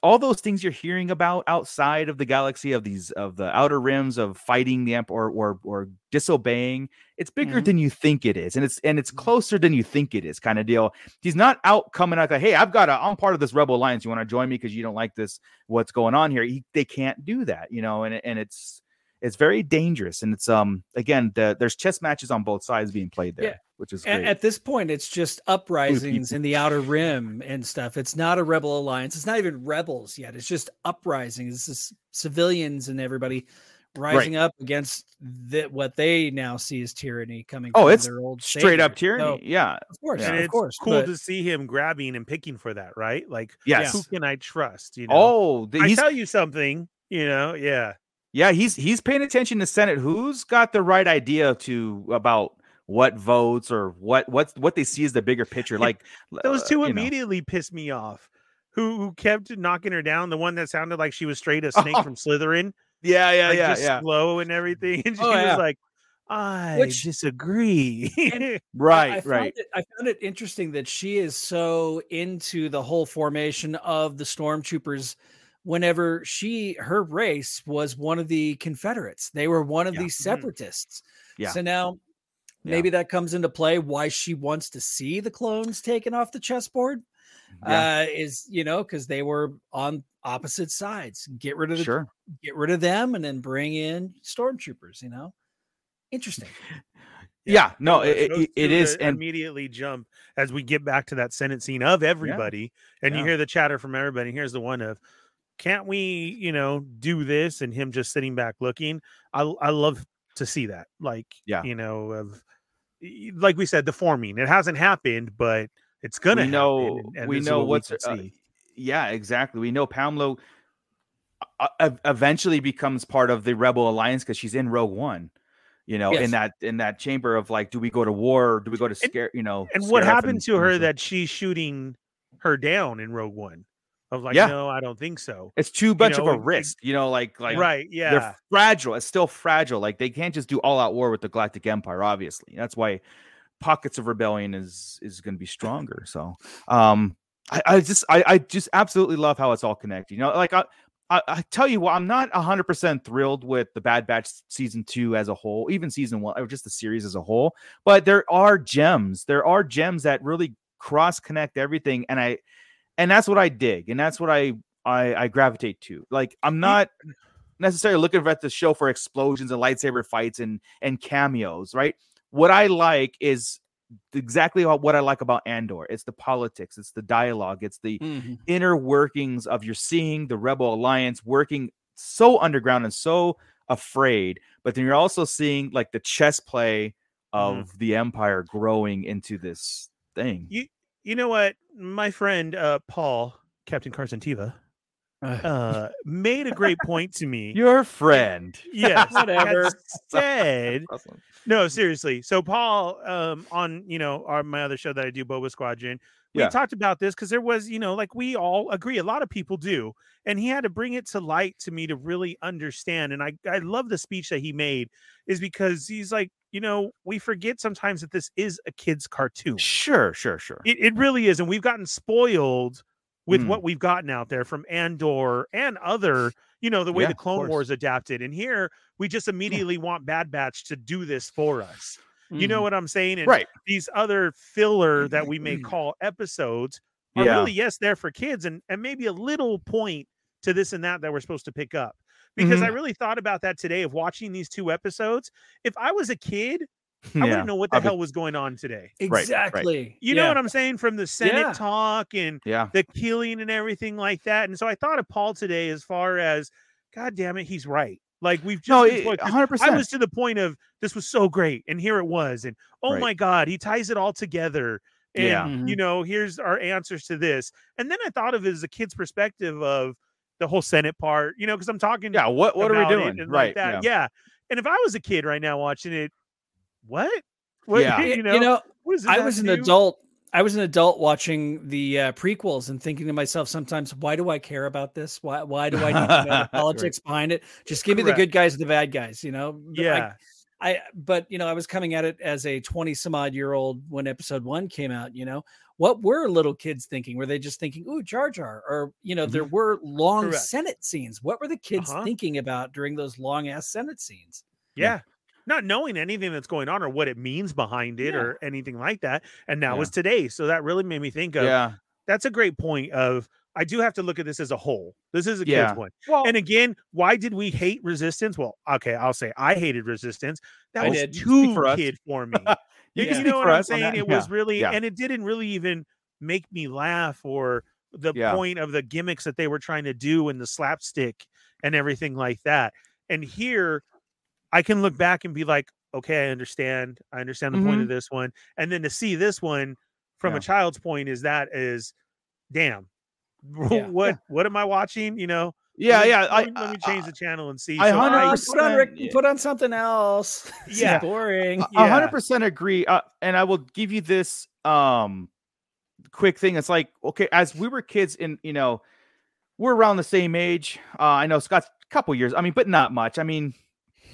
all those things you're hearing about outside of the galaxy of these of the outer rims of fighting the amp or or or disobeying it's bigger Mhm. than you think it is and it's and it's closer than you think it is kind of deal. He's not out coming out like hey i've got a i'm part of this rebel alliance you want to join me because you don't like this what's going on here? He, they can't do that you know and and it's it's very dangerous and it's um again the, there's chess matches on both sides being played there Yeah. which is A- great At this point, it's just uprisings in the outer rim and stuff. It's not a rebel alliance. It's not even rebels yet. It's just uprisings. It's just civilians and everybody rising up against the, what they now see as tyranny coming. Oh, from it's their old straight up tyranny So, yeah of course, Yeah. and of it's course. cool but- to see him grabbing and picking for that right like yes who can i trust you know oh the- i tell you something you know yeah Yeah, he's he's paying attention to Senate. Who's got the right idea to about what votes or what what's what they see as the bigger picture? Like Those uh, two know. immediately pissed me off. Who who kept knocking her down? The one that sounded like she was straight a snake Oh, from Slytherin, Yeah, yeah, like yeah, just yeah. slow and everything. And she Oh, yeah. was like, "I Which- disagree." And- Right, I found right. It, I found it interesting that she is so into the whole formation of the stormtroopers. Whenever she her race was one of the Confederates, they were one of Yeah. these Mhm. separatists. Yeah. So now Yeah. maybe that comes into play why she wants to see the clones taken off the chessboard. Yeah. Uh, is you know because they were on opposite sides. Get rid of the Sure. get rid of them and then bring in stormtroopers. You know, interesting. Yeah, no, Those- it, it, it two is, that and immediately jump as we get back to that Senate scene of everybody, and you hear the chatter from everybody. Here's the one of, "Can't we, you know, do this?" And him just sitting back looking. I I love to see that. Like, Yeah. you know, of like we said, the forming. It hasn't happened, but it's gonna. We know- happen, and- and we know what what's, uh, yeah, exactly. We know Pamlo uh, eventually becomes part of the Rebel Alliance because she's in Rogue One. You know, Yes. in that in that chamber of like, do we go to war? Or do we go to scare? You know, And what happened and- to her and- that she's shooting her down in Rogue One? Of like, Yeah. no, I don't think so. It's too much know, of a risk. You know, like like right? Yeah. they're fragile. It's still fragile. Like they can't just do all out war with the Galactic Empire. Obviously, that's why pockets of rebellion is is going to be stronger. So, um, I, I just I, I just absolutely love how it's all connected. You know, like I. I, I tell you what, I'm not 100% thrilled with the Bad Batch season two as a whole, even season one, or just the series as a whole. But there are gems. There are gems that really cross connect everything, and I, and that's what I dig, and that's what I I, I gravitate to. Like I'm not necessarily looking at the show for explosions and lightsaber fights and and cameos, right? What I like is exactly what what I like about Andor. It's the politics, it's the dialogue, it's the mm-hmm. inner workings of you're seeing the Rebel Alliance working so underground and so afraid, but then you're also seeing like the chess play mm-hmm. of the Empire growing into this thing. You you know what? My friend uh Paul, Captain Carson Tiva, uh made a great point to me. Your friend. yes, Whatever. said Awesome. no, seriously. So Paul, um, on you know, our my other show that I do, Boba Squadron, we Yeah. talked about this because there was, you know, like we all agree, a lot of people do, and he had to bring it to light to me to really understand. And I I love the speech that he made, is because he's like, you know, we forget sometimes that this is a kid's cartoon. Sure, sure, sure. It, it really is. And we've gotten spoiled with Mm. what we've gotten out there from Andor and other, you know, the way Yeah, the Clone. Wars adapted. And here we just immediately want Bad Batch to do this for us. You know Mhm. what I'm saying? And right. these other filler that we may call episodes are Yeah. really, yes, they're for kids and, and maybe a little point to this and that that we're supposed to pick up. Because I Mhm. really thought about that today of watching these two episodes. If I was a kid, I wouldn't know what the I'll be- hell was going on today. right, right. Exactly. You know Yeah. what I'm saying? From the Senate Yeah. talk and Yeah. the killing and everything like that. And so I thought of Paul today as far as, God damn it, he's right. Like we've just No, it- 100%. I was to the point of this was so great, and here it was, and oh Right. my god, he ties it all together. And Yeah. you know, here's our answers to this. And then I thought of it as a kid's perspective of the whole Senate part, you know, because I'm talking yeah. What what are we doing? and Right. like that. yeah. Yeah. And if I was a kid right now watching it, what? What Yeah. You know, what does this I was an do? adult. I was an adult watching the uh, prequels and thinking to myself sometimes, why do I care about this? Why why do I need to know the Right. politics behind it? Just give me the good guys and the bad guys, you know? But I- Yeah. I but you know, I was coming at it as a 20 some odd year old when episode one came out, you know. What were little kids thinking? Were they just thinking, ooh, Jar Jar? Or, you know, there were long Mm-hmm. Correct. Senate scenes. What were the kids Uh-huh. thinking about during those long ass Senate scenes? Yeah. Not knowing anything that's going on or what it means behind it Yeah. or anything like that. And now Yeah. it's today. So that really made me think of Yeah. that's a great point of I do have to look at this as a whole. This is a Yeah. kid's one. Well, And again, why did we hate resistance? Well, okay, I'll say I hated resistance. That I was did. Too for kid for me. You Yeah. you know what I'm saying? It was really, and it didn't really even make me laugh or the point of the gimmicks that they were trying to do and the slapstick and everything like that. And here, I can look back and be like, okay, I understand. I understand the point of this one. And then to see this one from Yeah. a child's point is that is, damn, Yeah. what what am I watching? You know? Yeah, Let me- yeah. Let I, me, let me I- change the channel and see. I So hundred percent- put on Rick, yeah. put on something else. This is Yeah. boring. A Yeah. hundred percent agree. Uh, and I will give you this um quick thing. It's like okay, as we were kids, in you know, we're around the same age. Uh, I know Scott's a couple years. I mean, but not much. I mean,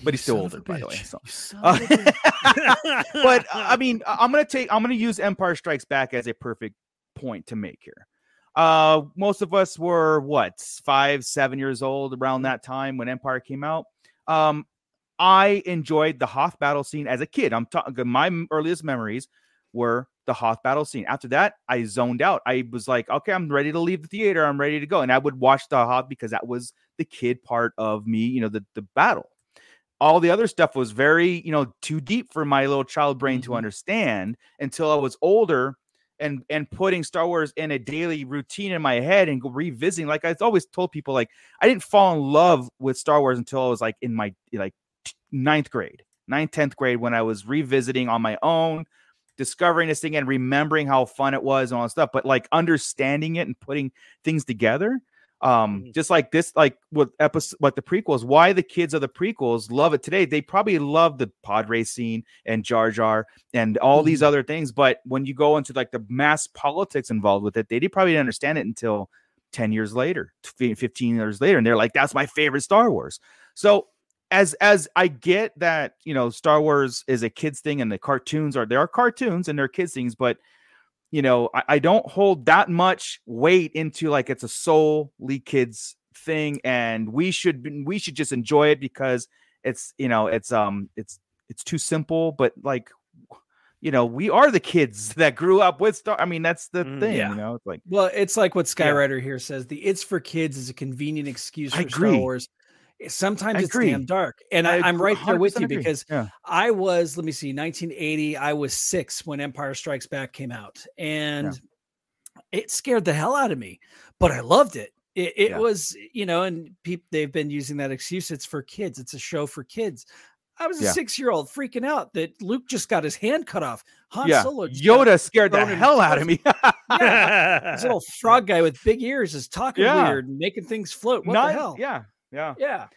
but he's still Son of a older, by the way. So. Uh, of a bitch. but uh, I mean, I'm gonna take. I'm gonna use Empire Strikes Back as a perfect point to make here. Uh, most of us were what five, seven years old around that time when Empire came out. Um, I enjoyed the Hoth battle scene as a kid. I'm talking. My earliest memories were the Hoth battle scene. After that, I zoned out. I was like, okay, I'm ready to leave the theater. I'm ready to go, and I would watch the Hoth because that was the kid part of me. You know, the the battle all the other stuff was very you know too deep for my little child brain to Mhm. understand until i was older and and putting star wars in a daily routine in my head and revisiting like i've always told people like i didn't fall in love with star wars until i was like in my like ninth grade ninth 10th grade when i was revisiting on my own discovering this thing and remembering how fun it was and all that stuff but like understanding it and putting things together um Mhm. just like this like with episode what the prequels why the kids of the prequels love it today. They probably love the pod race scene and jar jar and all these other things but when you go into like the mass politics involved with it they did probably didn't understand it until 10 years later 15 years later and they're like that's my favorite star wars. So as as i get that you know star wars is a kids thing and the cartoons are there are cartoons and they're kids things but you know, I, I don't hold that much weight into like it's a solely kids thing, and we should we should just enjoy it because it's you know it's um it's it's too simple, but like you know we are the kids that grew up with Star. I mean that's the Mm, thing, yeah. you know. It's like Well, it's like what Yeah. Skywriter here says: the "it's for kids" is a convenient excuse for Star. Wars. Eh, Sometimes I it's agree. damn dark, and I am right there with you agree. because yeah, I was, let me see, 1980. I was six when Empire Strikes Back came out, and it scared the hell out of me, but I loved it. It, it Yeah. was, you know, and people they've been using that excuse. It's for kids. It's a show for kids. I was a Yeah. six year old freaking out that Luke just got his hand cut off. Han yeah. Solo Yoda scared the hell out of me. Yeah, this little frog guy with big ears is talking Yeah. weird and making things float. What Not- the hell? Yeah, yeah. yeah.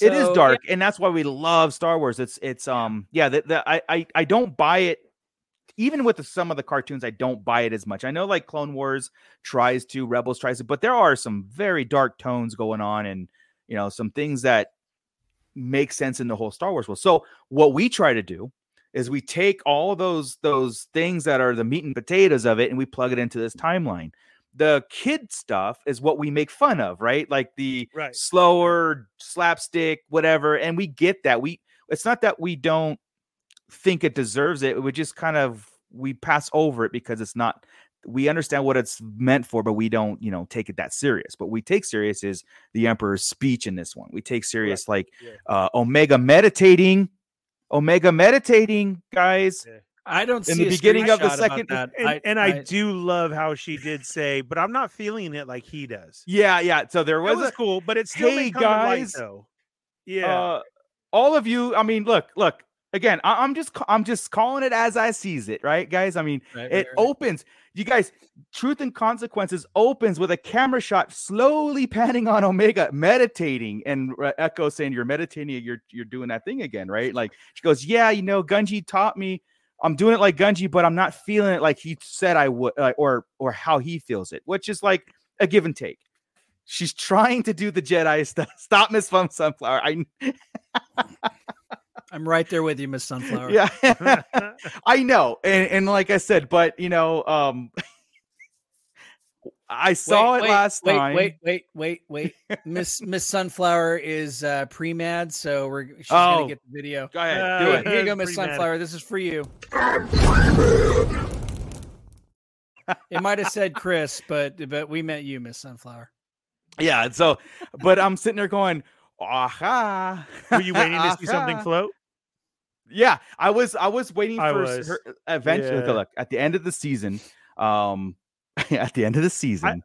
it is So, dark and that's why we love star wars it's it's um yeah that the, I, I i don't buy it even with the, some of the cartoons i don't buy it as much i know like clone wars tries to rebels tries to but there are some very dark tones going on and you know some things that make sense in the whole star wars world so what we try to do is we take all those those things that are the meat and potatoes of it and we plug it into this timeline. The kid stuff is what we make fun of, right? Like the Right. slower slapstick, whatever. And we get that. We it's not that we don't think it deserves it. We just kind of we pass over it because it's not we understand what it's meant for, but we don't, you know, take it that serious. But we take serious is the emperor's speech in this one. We take serious like Yeah. uh Omega meditating, Omega meditating, guys. I don't see In the a beginning of the second- that. And and I, do love how she did say, but I'm not feeling it like he does. Yeah, yeah. So there was, was a, cool, but it's still Hey, may come to light, guys, though. Yeah. uh, all of you. I mean, look, look. Again, I, I'm just, I'm just calling it as I sees it, right, guys? I mean, Right, it right, right. opens. You guys, Truth and Consequences opens with a camera shot slowly panning on Omega, meditating, and Echo saying, "You're meditating. You're, you're doing that thing again, right?" Like she goes, "Yeah, you know, Gungi taught me." I'm doing it like Gungi, but I'm not feeling it like he said I would, uh, or or how he feels it, which is like a give and take. She's trying to do the Jedi stuff. Stop, Miss Fun Sunflower. I I'm right there with you, Miss Sunflower. yeah, I know, and and like I said, but you know, um, I saw Wait, it wait, last wait, time. Wait, wait, wait, wait. Miss Miss Sunflower is uh, pre-mad, so we're she's Oh. gonna get the video. Go ahead, Uh, do Here, it. here you go, Miss Sunflower. This is for you. it might have said Chris, but but we meant you, Miss Sunflower. Yeah, so, but I'm sitting there going, aha. Were you waiting to see something float? Yeah, I was. I was waiting I for was. her eventually. Yeah. Look, at the end of the season, um, at the end of the season,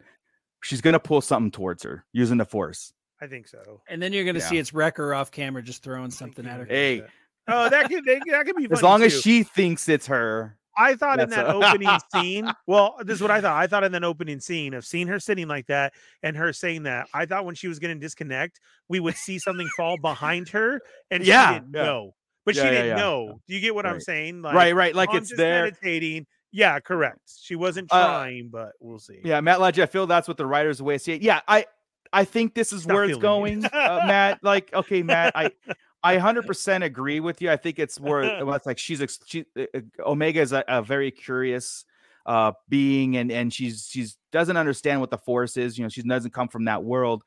she's gonna pull something towards her using the force. I think so. And then you're gonna see it's Wrecker off camera just throwing something at her. Hey, Oh, that could that could be as funny, long as she thinks it's her. I thought in that a- opening scene. Well, this is what I thought. I thought in that opening scene of seeing her sitting like that and her saying that. I thought when she was going to disconnect, we would see something fall behind her, and Yeah, she didn't yeah. know. But Yeah, she didn't yeah. know. Do you get what I'm saying? Like, right, right. Like oh, I'm it's just there. meditating. Yeah, correct. She wasn't Uh, trying, but we'll see. Yeah, Matt Lodge, I feel that's what the writers way see it. Yeah, I I think this is Stop where it's going, it. uh, Matt. Like, okay, Matt, I I 100% agree with you. I think it's where well, it's like she's she uh, uh, Omega is a, a very curious uh being and and she's she's doesn't understand what the force is, you know, she doesn't come from that world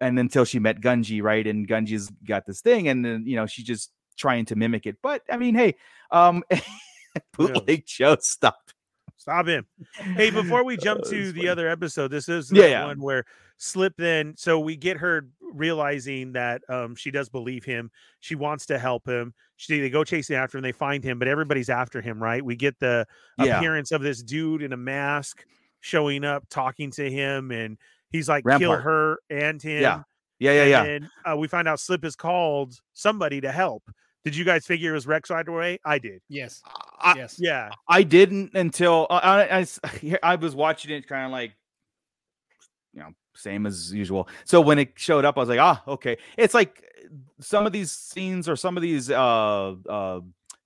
and until she met Gungi, right? And Gungi's got this thing and then, you know, she's just trying to mimic it. But I mean, hey, um bootleg Joe stop. Stop him. Hey, before we jump Uh, to the funny. other episode, this is Yeah, that yeah. one where Slip then so we get her realizing that um she does believe him. She wants to help him. She they go chasing after him, they find him, but everybody's after him, right? We get the Yeah. appearance of this dude in a mask showing up, talking to him, and he's like, kill her and him. Yeah. Yeah, yeah, yeah. And uh, we find out Slip has called somebody to help. Did you guys figure it was Rex right away? I did. Yes. I- yes. Yeah. I didn't until I, I, I s- here- I was watching it kind of like, you know, same as usual. So when it showed up, I was like, ah, okay. It's like uh, some of these scenes or some of these uh uh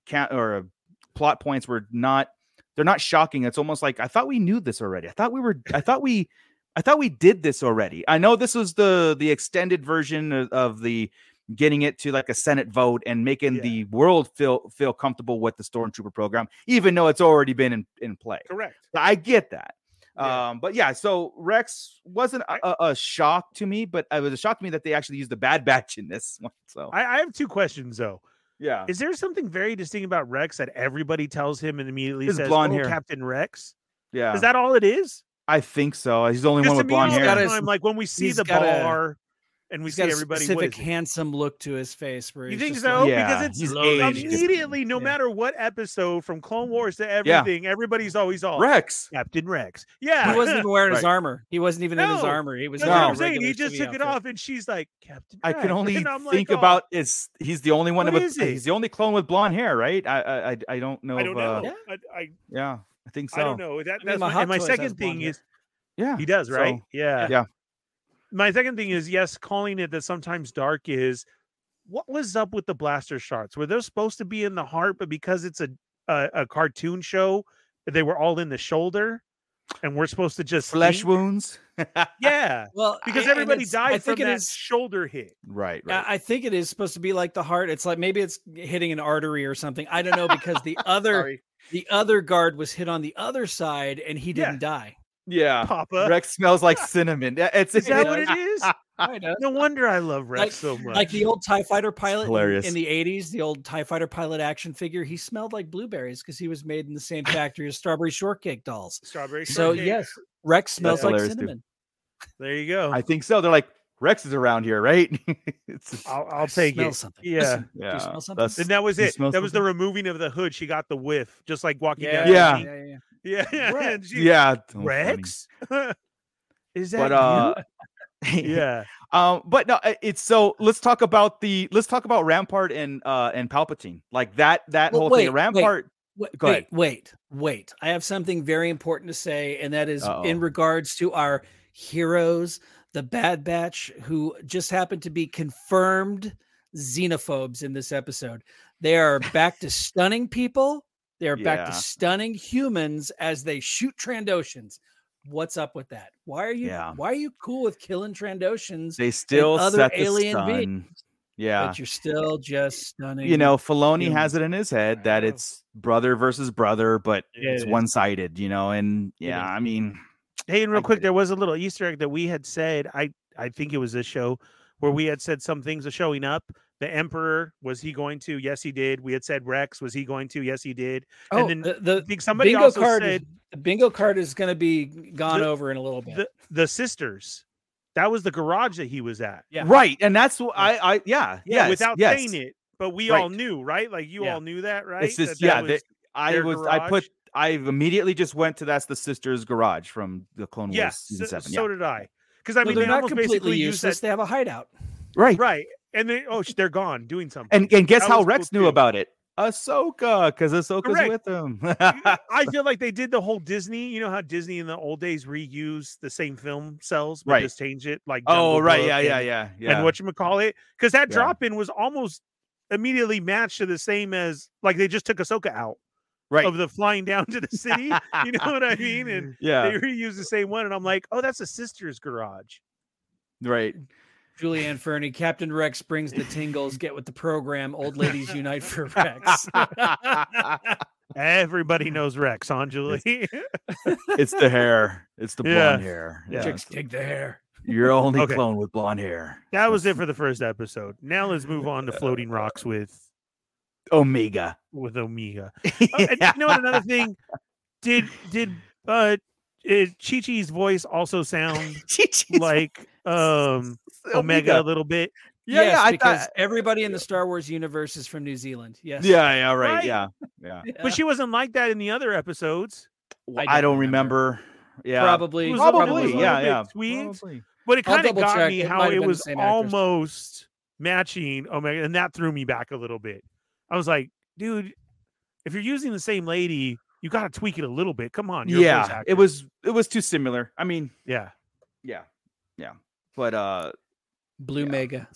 can or plot points were not they're not shocking. It's almost like I thought we knew this already. I thought we were I thought we I thought we did this already. I know this was the the extended version of, of the getting it to like a Senate vote and making Yeah. the world feel feel comfortable with the stormtrooper program, even though it's already been in, in play. Correct. I get that. Yeah. Um, but yeah, so Rex wasn't a, a, a shock to me, but it was a shock to me that they actually used the bad batch in this one. So I, I have two questions though. yeah, Is there something very distinct about Rex that everybody tells him and immediately His says, blonde "Oh, hair. Captain Rex"? yeah, Is that all it is? I think so. He's the only one with me, blonde hair. the got a- time, like when we see he's the got a- bar and we He's see got a everybody. What specific handsome look to his face. Where You think so? like- Yeah, because it's he's slowly aged. just- immediately, no Yeah. matter what episode, from Clone Wars to Yeah. everything, everybody's always all Rex. Captain Rex. Yeah, He wasn't even wearing his armor. He wasn't even in his armor. He was That's No. I'm saying. He just civvy took it off, and she's like, Captain. I can only And I'm like, think "Oh, about is he's the only one with is it? he's the only clone with blonde hair, right? I I I, I don't know. I don't uh, know. I, I, yeah, I think so. I don't know. That, mean, that's my my, and my second thing is Yeah, He does, So, right? yeah. yeah. My second thing is yes, calling it that sometimes dark is what was up with the blaster shots? Were they supposed to be in the heart, but because it's a a, a cartoon show, they were all in the shoulder? and we're supposed to just Flesh think- wounds. Yeah, Well, because I- everybody died I think from it that is. shoulder hit. right, I right. I think it is supposed to be like the heart. It's like maybe it's hitting an artery or something. I don't know because the other the other guard was hit on the other side and he didn't die. Yeah. Papa. Rex smells like cinnamon. It's Is that it what is. it is? No wonder I love Rex Like- so much. Like the old TIE fighter pilot in, hilarious. in the 80s, the old TIE fighter pilot action figure, he smelled like blueberries because he was made in the same factory as strawberry shortcake dolls. strawberry. So, shortcake. yes, Rex smells like hilarious, too. cinnamon. there you go. I think so. They're like Rex is around here, right? it's, I'll, I'll take Smell it. something. Yeah. Listen, do yeah. you smell something? And that was it. That was the removing of the hood. She got the whiff, just like walking Yeah, down. Yeah. the yeah, street. Yeah. yeah, Rex. yeah. Rex. Is that But uh you? yeah. Um, but no, it's so let's talk about the let's talk about Rampart and uh and Palpatine. Like that that Well, whole wait, thing. Rampart Wait, Go wait, ahead. wait, wait. I have something very important to say, and that is Uh-oh. in regards to our heroes, the Bad Batch, who just happened to be confirmed xenophobes in this episode. They are back to stunning people. They are back to stunning humans as they shoot Trandoshans. What's up with that? Why are you Yeah. why are you cool with killing Trandoshans, they still other set the alien stun. beings, Yeah. but you're still just stunning? You know, Filoni humans. has it in his head that it's brother versus brother, but Yeah, it's it is. one sided, you know, and yeah. I mean Hey, and I real quick, there was a little Easter egg that we had said. I I think it was this show where we had said some things are showing up. The Emperor was he going to? Yes, he did. We had said Rex was he going to? Yes, he did. Oh, and then the, the I think somebody bingo also card said is, the bingo card is going to be gone The- over in a little bit. the the sisters. That was the garage that he was at. Yeah. right. And that's what I I yeah, Yeah, yes, without yes. saying it, but we all knew, right? Like you Yeah. all knew that, right? It's just That that yeah, was- that I their was I put? I immediately just went to that's the sister's garage from the Clone Wars yes. season So, seven. so yeah. did I. Because I Well, mean, they're they not completely basically used useless. that, They have a hideout. right. right? And then oh, they're gone doing something. And and guess That how was cool Rex knew too. about it? Ahsoka, because Ahsoka's Correct. with them. I feel like they did the whole Disney. You know how Disney in the old days reused the same film cells, but Right. just change it like. oh, right, yeah, yeah, and- yeah, yeah. And what you call it? Because that Yeah. drop in was almost immediately matched to the same as like they just took Ahsoka out right? of the flying down to the city. you know what I mean? And yeah, they reuse the same one, and I'm like, oh, that's a sister's garage. right. Julianne Fernie, Captain Rex brings the tingles. Get with the program. Old ladies unite for Rex. Everybody knows Rex, huh, Julie? it's the hair. It's the Yeah. blonde hair. Yeah. Chicks take the hair. You're only Okay. clone with blonde hair. that was it for the first episode. Now let's move on to floating rocks with Omega. with Omega. Oh, and you know what? Another thing, did did uh Chi Chi's voice also sound like um Omega a little bit? Yeah, yes, yeah, I because thought. everybody in the Star Wars universe is from New Zealand. Yes. Yeah, yeah, right. Right? Yeah, yeah. Yeah. But she wasn't like that in the other episodes. I I don't, don't remember. Yeah, probably. It was probably. a yeah, yeah. tweaked. Probably. But it kind of got check. me It how it was same actress. almost matching Omega, and that threw me back a little bit. I was like, dude, if you're using the same lady, you got to tweak it a little bit. Come on, you're Yeah, actor. it was it was too similar. I mean, yeah. yeah, yeah. But uh, Blue Yeah. Mega.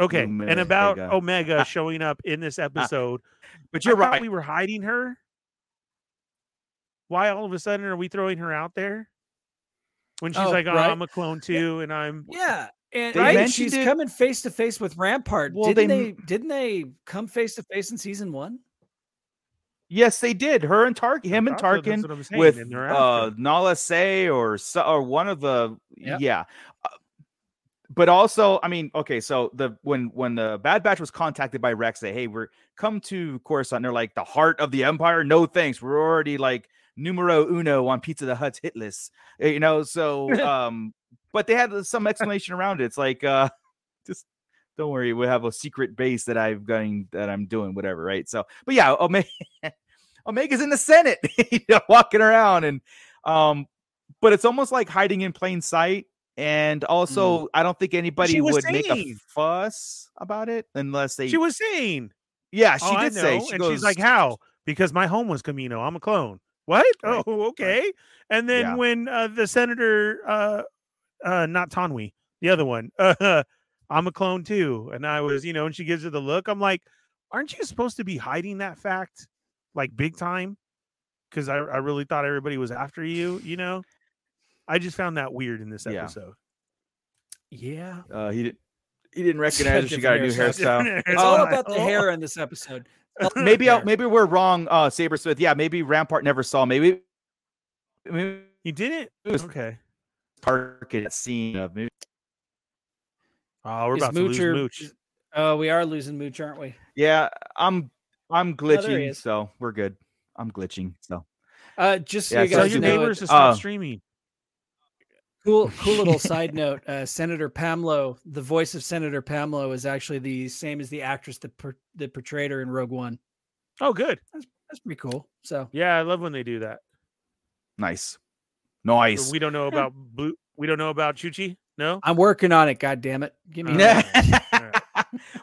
Okay, Omega. and about Omega showing up in this episode, but you're thought right. We were hiding her. Why all of a sudden are we throwing her out there? When she's Oh, like, oh, right. I'm a clone too, and I'm Yeah. And right, she's it- coming face to face with Rampart. Well, didn't they they, didn't they come face to face in season one? Yes, they did. Her and Tarkin, him and thought Tarkin what I'm saying, with and uh. Nala Se or or one of the Yep. yeah. Uh, but also, I mean, okay, so the when when the Bad Batch was contacted by Rex, say, hey, we're come to Coruscant. They're like the heart of the Empire. No thanks. We're already like numero uno on Pizza the Hutt's hit list. Uh, You know, so um, but they had some explanation around it. It's like uh just don't worry, we have a secret base that I've going that I'm doing, whatever, right? So, but yeah, Omega, Omega's in the Senate, you know, walking around, and um, but it's almost like hiding in plain sight. And also, I don't think anybody would make a fuss about it unless they. she was saying, yeah, she oh, did say. She and goes, she's like, how? Because my home was Camino. I'm a clone. What? Right, Oh, okay. And then Yeah. when uh, the senator, uh, uh, not Tanwi, the other one, uh, I'm a clone too. And I was, you know, and she gives her the look. I'm like, aren't you supposed to be hiding that fact, like big time? because I, I really thought everybody was after you. You know, I just found that weird in this episode. Yeah. Uh, he didn't. He didn't recognize her. She got a new hairstyle. It's all Oh, about the oh. hair in this episode. maybe I'll, maybe we're wrong, uh, Saber Smith. Yeah, maybe Rampart never saw. Maybe, maybe You didn't? it was Okay. targeted scene of maybe. Oh, we're Is about to lose Moocher- Mooch. Oh, we are losing Mooch, aren't we? Yeah, I'm I'm glitching, is. so we're good. I'm glitching, so Uh, just so Yeah, you so guys your know, neighbors to it- stop uh, streaming. cool, cool little side note. Uh, Senator Pamlo, the voice of Senator Pamlo, is actually the same as the actress that per- that portrayed her in Rogue One. Oh, good. That's pretty cool. So Yeah, I love when they do that. nice, nice. We don't know about Blue. We don't know about Chuchi. No. I'm working on it. God damn it! Give me. Uh, a Yeah. minute. Alright.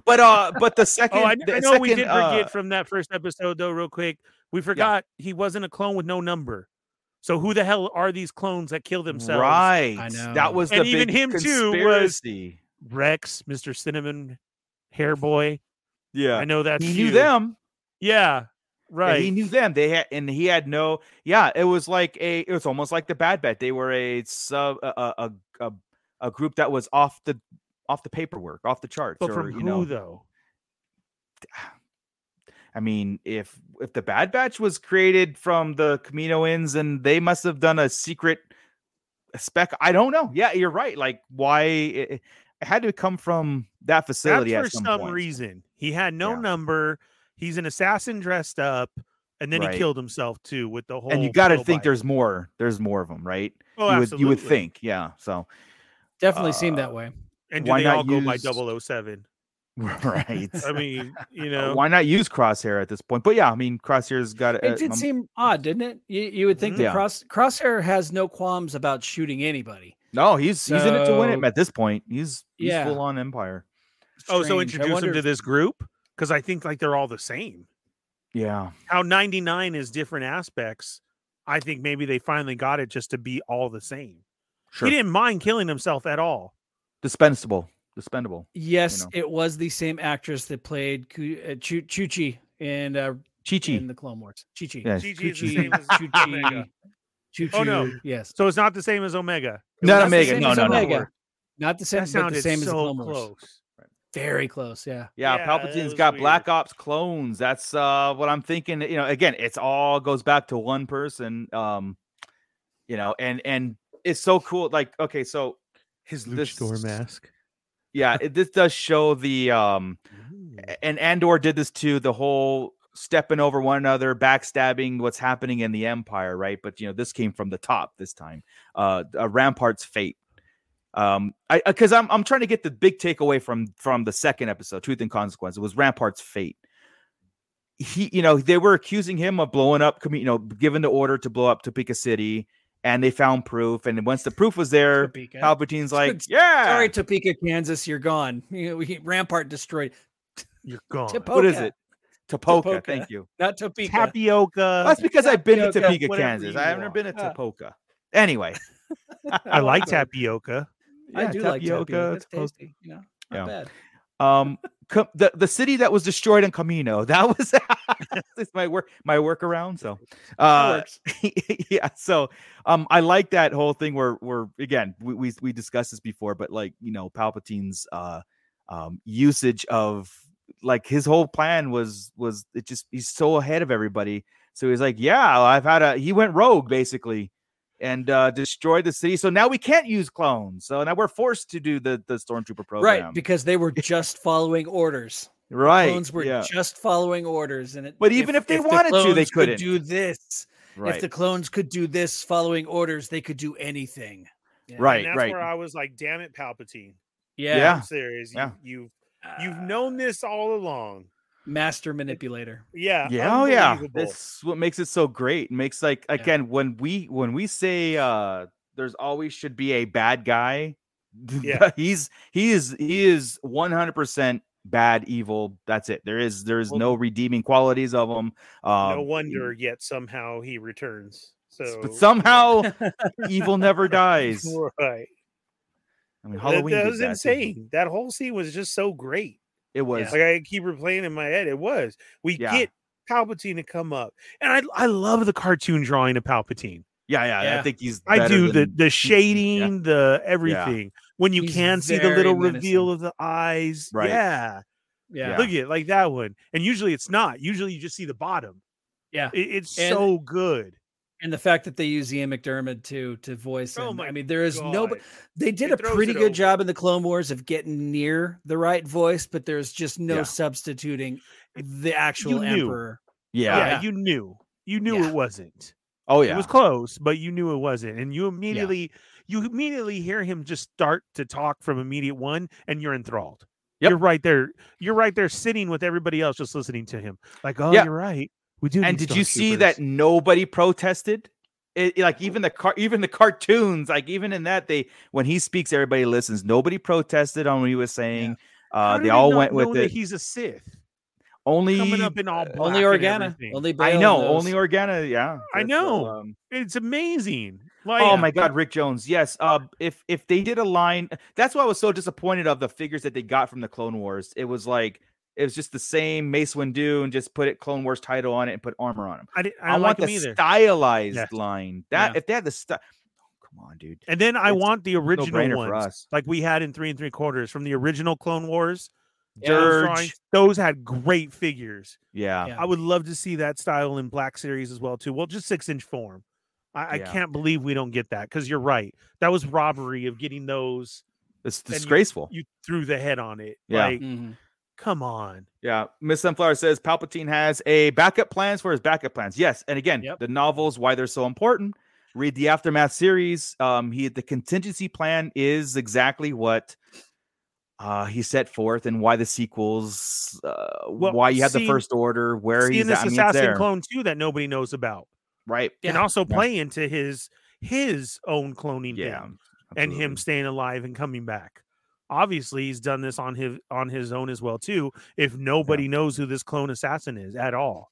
But uh, but the second, Oh, I, the I know we second, did forget uh, from that first episode though. Real quick, we forgot he wasn't a clone with no number. So who the hell are these clones that kill themselves? Right, I know. that was the And even big him too was- Rex, Mister Cinnamon, Hair Boy. Yeah, I know that he knew them. Yeah, Yeah, right. he knew them. They had, and he had no. Yeah, it was like a. It was almost like the Bad Bet. They were a sub, a a, a, a, a group that was off the off the paperwork, off the charts. but or, from you who know, though? I mean, if if the Bad Batch was created from the Caminoans, and they must have done a secret spec. I don't know. Yeah, you're right. Like, why it, it had to come from that That's facility for some, some point. reason. He had no Yeah. number. He's an assassin dressed up, and then Right. he killed himself too with the whole. And you got to think there's more. There's more of them, right? Oh, you would you would think, yeah. So Definitely seemed Uh, that way. And do why they not all go by use- 007? right. I mean, you Uh, know, why not use crosshair at this point? But yeah, I mean, crosshair's got It did um, seem odd, didn't it? You, you would think Mhm. that Yeah. Cross Crosshair has no qualms about shooting anybody. no, he's he's in it to win it at this point. He's he's Yeah. full on empire. oh, so Strange. I introduce him to this group because I think like they're all the same. Yeah, How 99 is different aspects. I think maybe they finally got it just to be all the same. sure. He didn't mind killing himself at all. Dispensable, dispendable. Yes, know. it was the same actress that played Ku- uh, Chu- Chuchi in uh, Chi Chi. in the Clone Wars. Chichi. Yeah. Chi-Chi is the Chuchi. same as Omega. Chuchi. Oh, no. Yes. So it's not the same as Omega. It Not Omega. same No, as no, no. Not the same, That but the sounded same as the so Clone Wars. close. Very close. Yeah. Yeah, Yeah, it Palpatine's was got weird. Black Ops clones. That's uh what I'm thinking. You know, again, it's all goes back to one person. Um, you know, and and it's so cool. Like, okay, so His This- luchador mask. yeah, it, this does show the um a- and Andor did this too, the whole stepping over one another, backstabbing what's happening in the Empire, right? But you know, this came from the top this time. Uh, uh Rampart's fate. Um, I because I'm I'm trying to get the big takeaway from from the second episode, Truth and Consequence. It was Rampart's fate. He, you know, they were accusing him of blowing up, you know, giving the order to blow up Topeka City, and they found proof. And once the proof was there, Topeka. Palpatine's like, "Yeah, Sorry, Topeka, Kansas, you're gone. We, Rampart destroyed. You're gone. Tipoca, what is it? Tipoca. Tipoca. Thank you. Not Topeka. Tapioca. That's because I've been to Topeka, Kansas. I haven't want. been to Yeah. Tipoca. Anyway, I like tapioca. I Yeah, do like tapioca. It's Tipoca. tasty. You know, not Yeah. bad. um co- the the city that was destroyed in Camino. That was my work my workaround. So uh yeah, so um I like that whole thing where where again we, we we discussed this before, but like you know Palpatine's uh um usage of like his whole plan was was it just he's so ahead of everybody. So he's like, yeah, I've had a he went rogue basically and uh destroyed the city. So now we can't use clones. So now we're forced to do the the stormtrooper program. Right, because they were just following orders. Right. Clones were yeah. just following orders, and it, But even if they the wanted to, they clones could couldn't. do this. right. If the clones could do this, following orders, they could do anything. Yeah. Right, And that's right. where I was like, damn it, Palpatine. Yeah. Yeah. I'm serious. You, Yeah. You've you've known this all along. Master manipulator. Yeah. yeah, oh yeah. unbelievable. That's what makes it so great. It makes like again when we when we say uh there's always should be a bad guy. Yeah. he's he is he is 100% bad evil. That's it. There is there is Well- no redeeming qualities of him. Um, no wonder yet somehow he returns. So but somehow evil never dies. right. I mean, Halloween that did was that, too. insane. That whole scene was just so great. It was Like I keep replaying in my head. It was. We Yeah. get Palpatine to come up, and I I love the cartoon drawing of Palpatine. Yeah, yeah, I think he's. I do the than- the shading, the everything. When you He's can see the little menacing. reveal of the eyes, Right. yeah. Yeah. Look at it like that one, and usually it's not. Usually you just see the bottom. Yeah. It- it's And- so good. And the fact that they use Ian McDiarmid to to voice Oh him. my I mean, there is no. They did He a pretty good over. job in the Clone Wars of getting near the right voice, but there's just no Yeah. substituting the actual emperor. Yeah. Yeah, you knew. You knew Yeah. it wasn't. Oh yeah, It was close, but you knew it wasn't. And you immediately you immediately hear him just start to talk from immediate one and you're enthralled. Yep. You're right there. You're right there sitting with everybody else just listening to him. Like, oh, Yeah. you're right. We do. and did you Star see that nobody protested? It, like even the car, even the cartoons, like even in that they when he speaks, everybody listens. Nobody protested on what he was saying. How Uh, do they all not went know with that it. He's a Sith Only coming up in all black Only Organa. everything. Only I know, knows. only Organa. Yeah, I That's, know. um, It's amazing. Like, Oh my God, Rick Jones. Yes. Uh, if if they did a line, that's why I was so disappointed of the figures that they got from the Clone Wars. It was like it was just the same Mace Windu and just put it Clone Wars title on it and put armor on him. I, didn't, I, I, don't want like the either. stylized Yes. line. That Yeah. if they had the style, come on, dude. And then I It's want the No original brainer for ones, us. like we had in three and three quarters from the original Clone Wars. Yeah. those Dirge. drawings, those had great figures. Yeah. Yeah. I would love to see that style in Black Series as well too. Well, just six inch form. I, I can't believe we don't get that because you're right. That was robbery of getting those. It's and you- disgraceful. You threw the head on it. Yeah. Like, Mhm. Come on. Yeah, Miss Sunflower says Palpatine has a backup plans for his backup plans. Yes, and again, Yep. the novels why they're so important. Read the aftermath series. Um, he the contingency plan is exactly what uh he set forth, and why the sequels, uh, Well, why you had the first order, where Seeing he's this at. I mean, assassin there, clone too that nobody knows about, right? and Yeah. also Yeah. play into his his own cloning Yeah, thing and him staying alive and coming back. Obviously, he's done this on his on his own as well too. If nobody knows who this clone assassin is at all,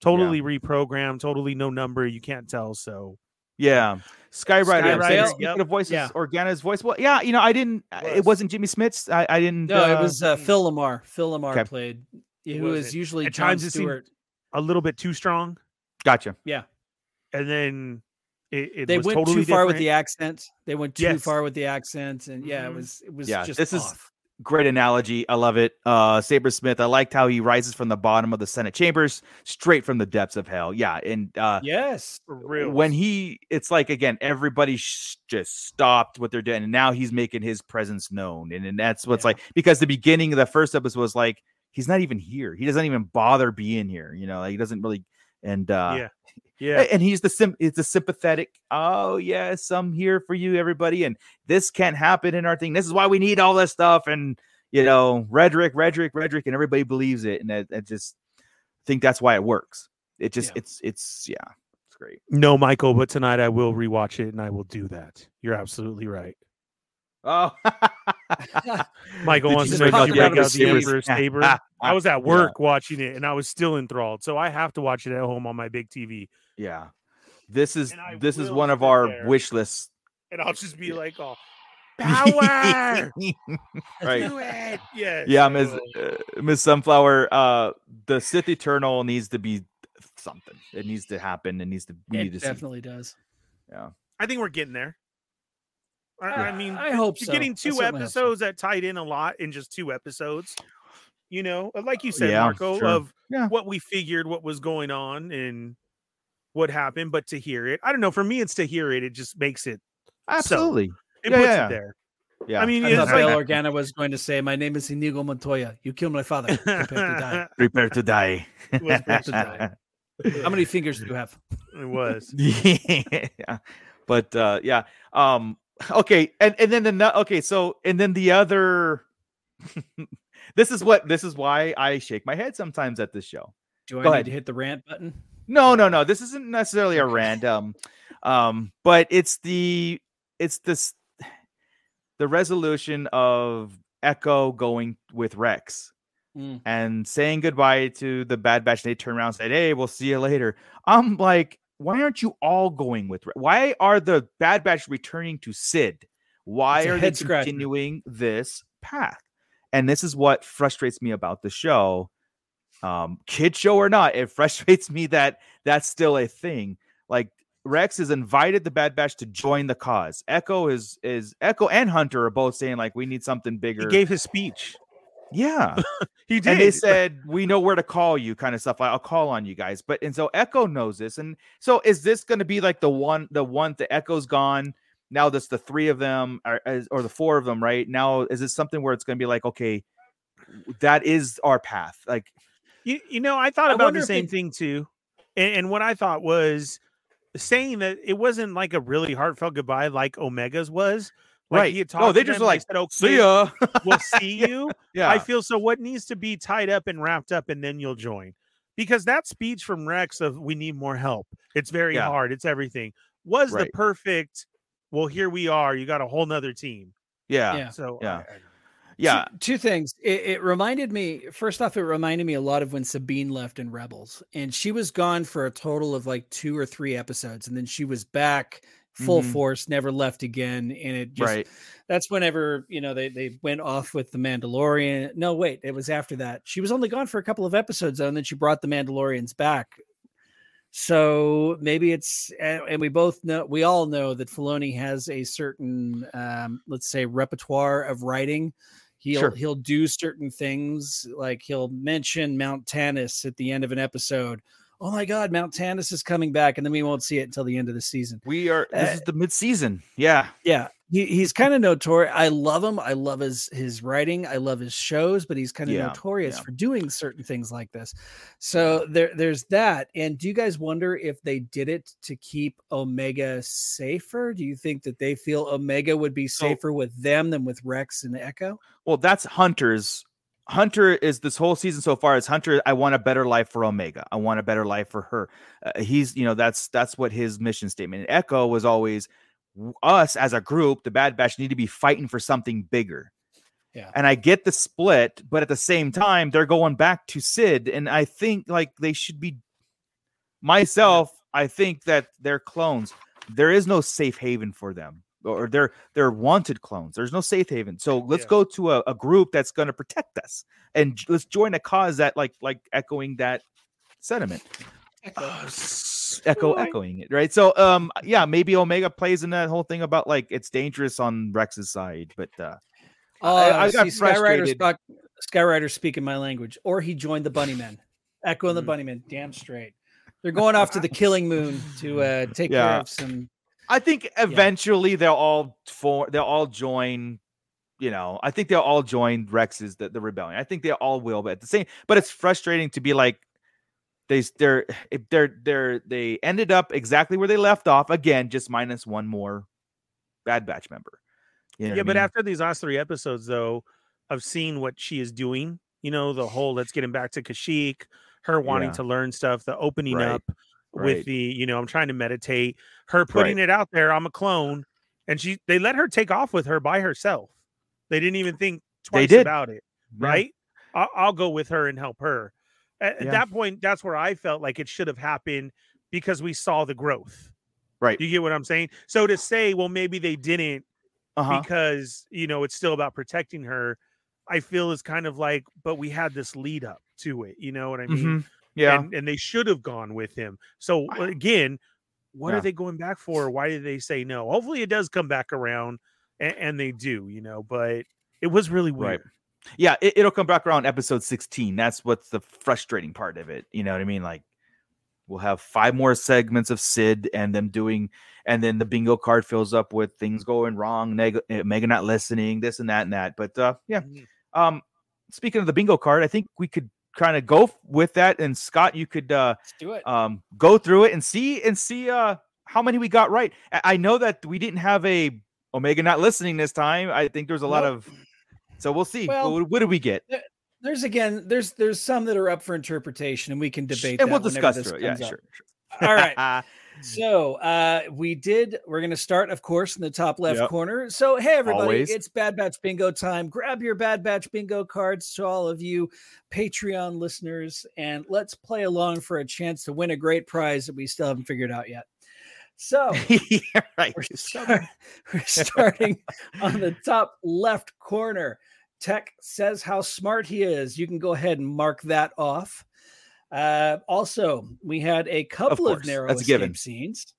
totally reprogrammed, totally no number, you can't tell. So Yeah, Skyrider. I'm speaking yep. of voices, Yeah. Organa's voice. Well, yeah, you know, I didn't. It Was. wasn't Jimmy Smits I, I didn't. No, it uh, was uh, Phil LaMarr. Phil LaMarr Okay. played. It Who is wasn't. usually At John times it seemed- Stewart. a little bit too strong, Gotcha. Yeah and then it, it They was went totally too far with the accent. They went too Yes. far with the accent, and yeah, it Mhm. was it was Yeah, just this is- Great analogy. I love it. Uh Saber Smith. I liked how he rises from the bottom of the Senate chambers straight from the depths of hell. Yeah, and uh yes. For real. when he it's like again everybody sh- just stopped what they're doing and now he's making his presence known and, and that's what's Yeah. like because the beginning of the first episode was like he's not even here he doesn't even bother being here you know like, he doesn't really and uh yeah, yeah, and he's the sim it's a sympathetic oh yes i'm here for you everybody and this can't happen in our thing this is why we need all this stuff and you know redrick redrick redrick and everybody believes it and i, I just think that's why it works it just Yeah. it's it's yeah it's great no, Michael, but tonight I will rewatch it and I will do that. You're absolutely right. Oh Michael Did wants to know you about break the out the series? Emperor's saber. I was at work watching it and I was still enthralled. So I have to watch it at home on my big TV. Yeah. This is this is one of our there. wish lists. And I'll just be like, oh, power. right. Do it. Yes. Yeah, Miss uh, Miss Sunflower, uh the Sith Eternal needs to be something. It needs to happen. It needs to we It need to see. definitely does. Yeah. I think we're getting there. I, I mean, I hope you're so. getting two certainly so. episodes that tied in a lot in just two episodes. You know, uh, like you said, Yeah, Marco, sure. of Yeah. what we figured, what was going on, and what happened. But to hear it, I don't know. For me, it's to hear it. It just makes it. Absolutely. It Yeah, puts yeah, it there. Yeah. I mean, I it's thought like Bail Organa was going to say, "My name is Inigo Montoya. You killed my father. Prepare to die. prepare to die. Prepare to die. How many fingers do you have?" it was. yeah. But uh yeah. Um okay, and and then the okay, so and then the other this is what this is why I shake my head sometimes at this show. Do I Go need ahead. to hit the rant button? No, no, no. This isn't necessarily a random, um, but it's the it's this the resolution of Echo going with Rex Mm. and saying goodbye to the Bad Batch. They turn around and said, "Hey, we'll see you later." I'm like, why aren't you all going with? Why are the Bad Batch returning to Cid? Why are they continuing this path? And this is what frustrates me about the show. Um, kid show or not, it frustrates me that that's still a thing. Like Rex has invited the Bad Batch to join the cause. Echo is is Echo and Hunter are both saying like we need something bigger. He gave his speech. Yeah, He did. and they said we know where to call you, kind of stuff. I'll call on you guys. But and so Echo knows this, and so is this going to be like the one, the one, the Echo's gone now? That's the three of them, or, or the four of them, right now? Is this something where it's going to be like okay, that is our path? Like You, you know, I thought I about the same it- thing too. And, and what I thought was saying that it wasn't like a really heartfelt goodbye like Omega's was. Like Right. He had No, they to just them were like, said, okay, see ya. we'll see you. yeah, I feel so. What needs to be tied up and wrapped up, and then you'll join. Because that speech from Rex of "We need more help. It's very Yeah. hard. It's everything." Was the perfect. Well, here we are. You got a whole nother team. yeah, Yeah. So Yeah. I- I- yeah. Two, two things. It, it reminded me, first off, it reminded me a lot of when Sabine left in Rebels. And she was gone for a total of like two or three episodes. And then she was back full Mhm. force, never left again. And it just, right. that's whenever, you know, they, they went off with the Mandalorian. No, wait, it was after that. She was only gone for a couple of episodes, though, and then she brought the Mandalorians back. So maybe it's, and we both know, we all know that Filoni has a certain, um, let's say, repertoire of writing. He'll Sure. he'll do certain things, like he'll mention Mount Tantiss at the end of an episode. Oh my God, Mount Tantiss is coming back, and then we won't see it until the end of the season. We are. This Uh, is the mid season. Yeah, Yeah, he, he's kind of notorious. I love him. I love his his writing. I love his shows, but he's kind of Yeah, notorious yeah. for doing certain things like this. So there there's that. And do you guys wonder if they did it to keep Omega safer? Do you think that they feel Omega would be So- safer with them than with Rex and Echo? Well, that's Hunter's. Hunter is this whole season so far is Hunter. I want a better life for Omega. I want a better life for her. Uh, he's, you know, that's that's what his mission statement. And Echo was always us as a group. The Bad Batch need to be fighting for something bigger. Yeah. And I get the split, but at the same time, they're going back to Cid, and I think like they should be. Myself, I think that they're clones. There is no safe haven for them, or they're they're wanted clones. There's no safe haven. So let's Yeah. go to a, a group that's going to protect us, and j- let's join a cause that like like echoing that sentiment. Uh, echo echoing it right so um yeah maybe omega plays in that whole thing about like it's dangerous on rex's side but uh Oh, I got see, Skyrider's frustrated. got Skyrider speaking my language, or he joined the Bunnymen. Echo and the Mm. Bunnymen, damn straight. They're going off to the Killing Moon to uh, take care of some I think eventually they'll all for they'll all join. You know, I think they'll all join Rex's the, the rebellion. I think they all will, but at the same, but it's frustrating to be like they they're if they're they're they ended up exactly where they left off again, just minus one more Bad Batch member. You know yeah, but mean? after these last three episodes, though, of seeing what she is doing, you know, the whole let's get him back to Kashyyyk, her wanting Yeah. to learn stuff, the opening Right, up right. with the, you know, I'm trying to meditate, her putting it out there, I'm a clone, and she they let her take off with her by herself. They didn't even think twice about it, Yeah. right? I'll, I'll go with her and help her. At, at Yeah. that point, that's where I felt like it should have happened because we saw the growth. Right. You get what I'm saying? So to say, well, maybe they didn't Uh-huh. because you know it's still about protecting her i feel is kind of like but we had this lead up to it you know what i mean Mhm. Yeah. and, and they should have gone with him so again what Yeah. are they going back for why did they say no hopefully it does come back around and, and they do you know but it was really Right. weird yeah, it, it'll come back around episode 16. That's what's the frustrating part of it. You know what I mean? Like we'll have five more segments of Cid and them doing, and then the bingo card fills up with things going wrong, neg- uh, Mega not listening, this and that and that. But uh, yeah. Mhm. Um, speaking of the bingo card, I think we could kind of go with that. And Scott, you could uh, do it. um, go through it and see and see uh, how many we got right. I, I know that we didn't have a Omega not listening this time. I think there's a lot of, so we'll see. Well, what, what did we get? There's again, there's there's some that are up for interpretation, and we can debate. and we'll discuss through it. Yeah, sure. sure. All right. So uh we did we're gonna start, of course, in the top left Yep. corner. So hey everybody, Always. it's Bad Batch Bingo time. Grab your Bad Batch Bingo cards to all of you Patreon listeners, and let's play along for a chance to win a great prize that we still haven't figured out yet. So yeah, right. we're, start- we're starting on the top left corner. Tech says how smart he is. You can go ahead and mark that off. Uh, also, we had a couple of, course, narrow that's escape given. scenes.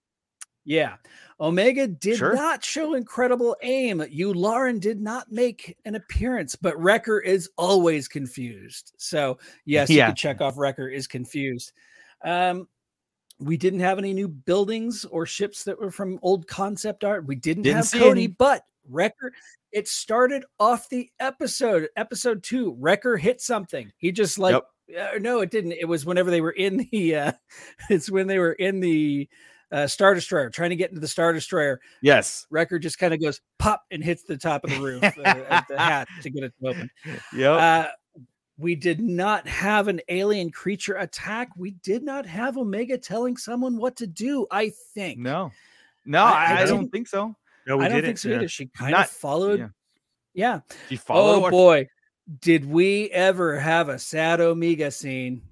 Yeah. Omega did Sure. not show incredible aim. Yularen, did not make an appearance, but Wrecker is always confused. So, yes, you Yeah. could check off Wrecker is confused. Um, we didn't have any new buildings or ships that were from old concept art. We didn't, Didn't have Cody, any. but Wrecker, it started off the episode, episode two. Wrecker hit something. He just like, uh, no, it didn't. It was whenever they were in the, uh, it's when they were in the uh, Star Destroyer, trying to get into the Star Destroyer. Yes. Wrecker just kind of goes pop and hits the top of the roof, uh, at the hat to get it to open. Yep. Uh, we did not have an alien creature attack. We did not have Omega telling someone what to do. I think. no. No, I- I I, I don't think so. No, we I don't didn't. think so yeah. either. She kind Not- of followed. yeah. Yeah. She followed Oh what- boy, did we ever have a sad Omega scene?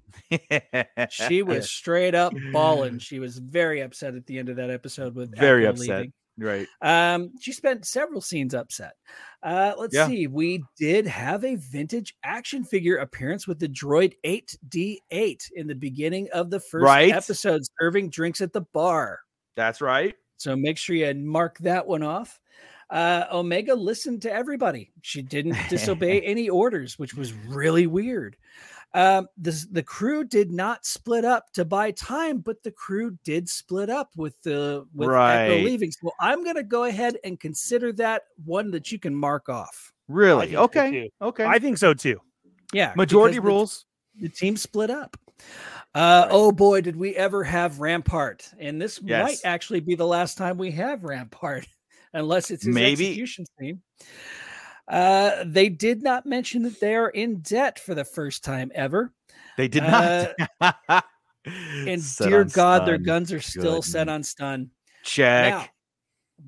She was straight up bawling. She was very upset at the end of that episode with Very upset. leaving. right. Um, she spent several scenes upset. Uh, let's Yeah. see. We did have a vintage action figure appearance with the Droid 8D8 in the beginning of the first Right. episode, serving drinks at the bar. That's right. So make sure you mark that one off. Uh, Omega listened to everybody. She didn't disobey any orders, which was really weird. Um, this, the crew did not split up to buy time, but the crew did split up with the with Echo Right. leaving. So I'm going to go ahead and consider that one that you can mark off. Really? think so, Okay. Okay. I think so too. Yeah, Majority because the- rules. the team split up. Uh, oh boy, did we ever have Rampart? And this might actually be the last time we have Rampart, unless it's his Maybe. execution scene. Uh, they did not mention that they are in debt for the first time ever. They did not. And Set dear God, their guns are still Good set on stun. Check. Now,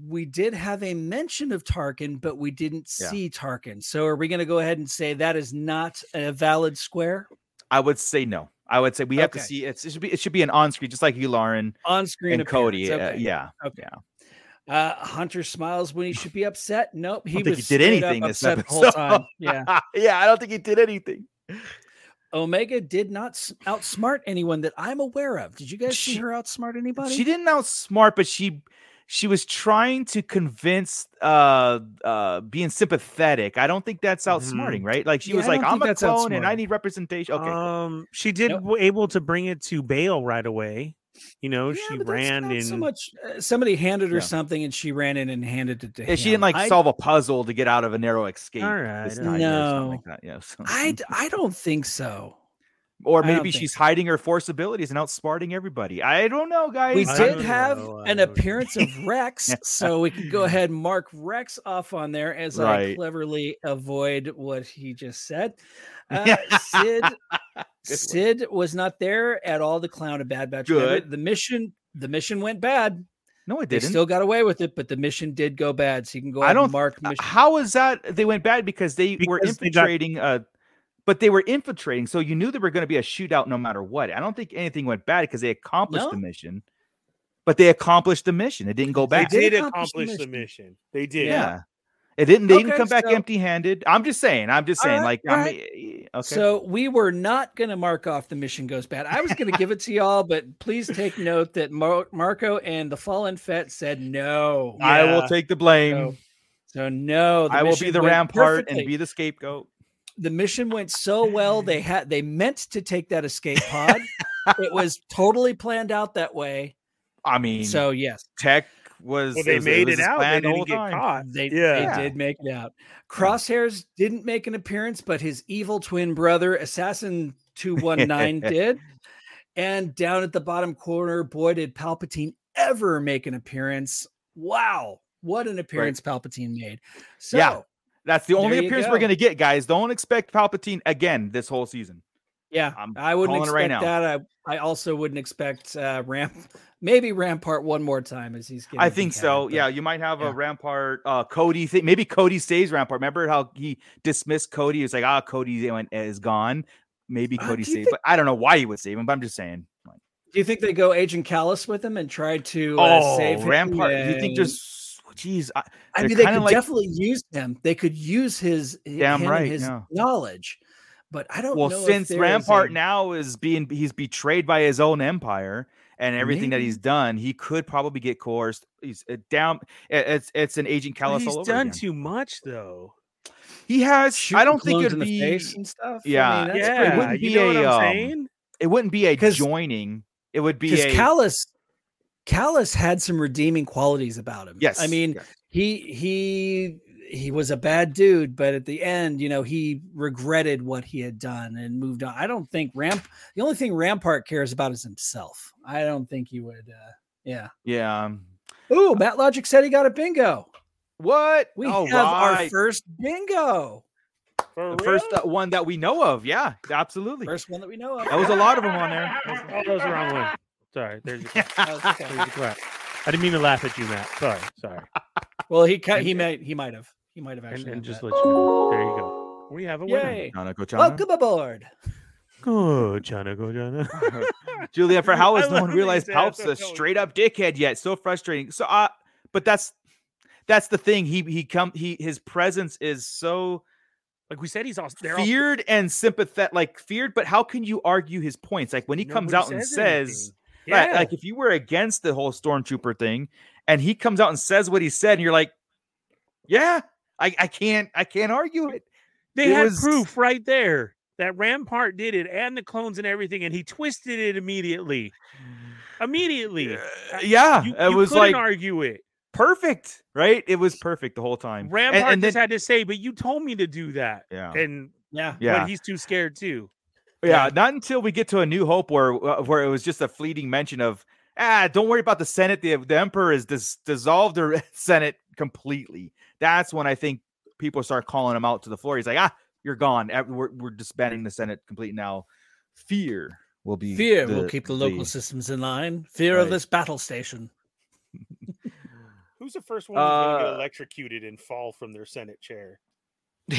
we did have a mention of Tarkin, but we didn't Yeah. see Tarkin. So are we going to go ahead and say that is not a valid square I would say no. I would say we have to see it's, it should be it should be an on screen, just like Yularen on screen? and Cody. appearance. Uh, yeah. Okay. Yeah. Uh, Hunter smiles when he should be upset. Nope, he think he did straight up anything this upset the whole episode. time. Yeah, yeah, I don't think he did anything. Omega did not outsmart anyone that I'm aware of. Did you guys see her outsmart anybody? She didn't outsmart, but she she was trying to convince uh uh being sympathetic. I don't think that's outsmarting, right? Like she Yeah, was I like, I'm a that's clone and I need representation. Okay. cool. Um, she did Nope. w- able to bring it to Bail right away. You know, Yeah, she ran in. so much. Uh, somebody handed her Yeah. something and she ran in and handed it to And him. she didn't like I, solve a puzzle to get out of a narrow escape. All right, this all time right. or something No. like that. Yeah. so- I, d- I don't think so. Or maybe she's so. hiding her force abilities and outsmarting everybody. I don't know, guys. We I did have know, an don't know. appearance of Rex, so we can go ahead and mark Rex off on there as I cleverly avoid what he just said. Uh, Yeah. Cid one. Cid was not there at all. The clown of Bad Batch. Good. The mission, the mission went bad. No, it They didn't. still got away with it, but the mission did go bad. So you can go I ahead and don't- mark mission. How is that? They went bad because they were Because they got- infiltrating. uh, but they were infiltrating, so you knew there were going to be a shootout no matter what. I don't think anything went bad because they accomplished the mission. But they accomplished the mission. It didn't go back. They did did accomplish the accomplish the mission. They did. Yeah. It didn't. They didn't Okay, come back so- empty-handed. I'm just saying. I'm just saying. right, like, all I'm right. eh, okay. So we were not going to mark off the mission goes bad. I was going to give it to y'all, but please take note that Mar- Marco and the Fallen Fett said no. I will take the blame. So, so no, the I will be the went rampart and be the scapegoat. The mission went so well they had they meant to take that escape pod. it was totally planned out that way. I mean, So yes, Tech was. Well, they was- made was it out. plan They the didn't get time. caught. they, Yeah. they did make it out. Hmm. Crosshairs didn't make an appearance, but his evil twin brother, Assassin 219, did. And down at the bottom corner, boy, did Palpatine ever make an appearance. Wow. What an appearance Palpatine made. So Yeah. That's the only appearance go. we're gonna get, guys. Don't expect Palpatine again this whole season. Yeah, I'm I wouldn't expect right that. I, I also wouldn't expect uh, Ramp, maybe Rampart one more time as he's getting. I think so. but- Yeah, you might have yeah. a Rampart, uh, Cody thing. Maybe Cody stays Rampart. Remember how he dismissed Cody? He was like, ah, Cody is gone. Maybe Uh, Cody you stays, but I don't know why he would save him. But I'm just saying. Like, Do you think they go Agent Kallus with him and try to uh, oh, save him? Do You think there's, geez, I, I mean, they could like- definitely use him. They could use his Damn right, his yeah. knowledge, But I don't well, know since is Rampart a- now is being he's betrayed by his own empire and everything that he's done, he could probably get coerced. He's uh, down. It's it's an Agent But he's all over done again. too much though. He has. I don't think it'd be. face and stuff. I yeah, mean, that's yeah, pretty- wouldn't you be know a, um? It wouldn't be a joining. It would be because. Kallus, Kallus had some redeeming qualities about him. yes. I mean, yes. he he he was a bad dude, but at the end, you know, he regretted what he had done and moved on. I don't think Ramp. The only thing Rampart cares about is himself. I don't think he would. uh Yeah. yeah. um, Ooh, Matt Logic said he got a bingo. What? We Oh, have our first bingo. For the first uh, one that we know of. Yeah, absolutely. First one that we know of. That was a lot of them on there. That was the wrong one. Sorry, there's your clap. Oh, okay. There's your clap. I didn't mean to laugh at you, Matt. Sorry, sorry. Well, he ca- he might he might have he might have actually and had just that. let you know. There you go. We have a winner. Yay! Chana, go Chana. Welcome aboard. Go, Chana, go, Chana. Julia, for how I has no one realized Palp's assholes. a straight up dickhead yet? So frustrating. So, uh, but that's that's the thing. He he come he his presence is so Like we said, he's all they're all- feared and sympathetic, like feared. But how can you argue his points? Like when he comes nobody out and says says, anything. Right, like if you were against the whole stormtrooper thing, and he comes out and says what he said, and you're like, yeah, I I can't I can't argue it. they it had was- proof right there that Rampart did it and the clones and everything, and he twisted it immediately. Immediately, Uh, yeah, you, it you was couldn't like argue it. perfect, right? It was perfect the whole time. And- Rampart and then- just had to say, "But you told me to do that," yeah. and Yeah. Yeah. but he's too scared too. Yeah, not until we get to a New Hope where uh, where it was just a fleeting mention of ah, don't worry about the Senate. The the Emperor has dis- dissolved the Senate completely. That's when I think people start calling him out to the floor. He's like, ah, you're gone. We're we're disbanding the Senate completely now. Fear will be Fear will keep the local the- systems in line. Fear of this battle station. Who's the first one who's going to Uh, get electrocuted and fall from their Senate chair?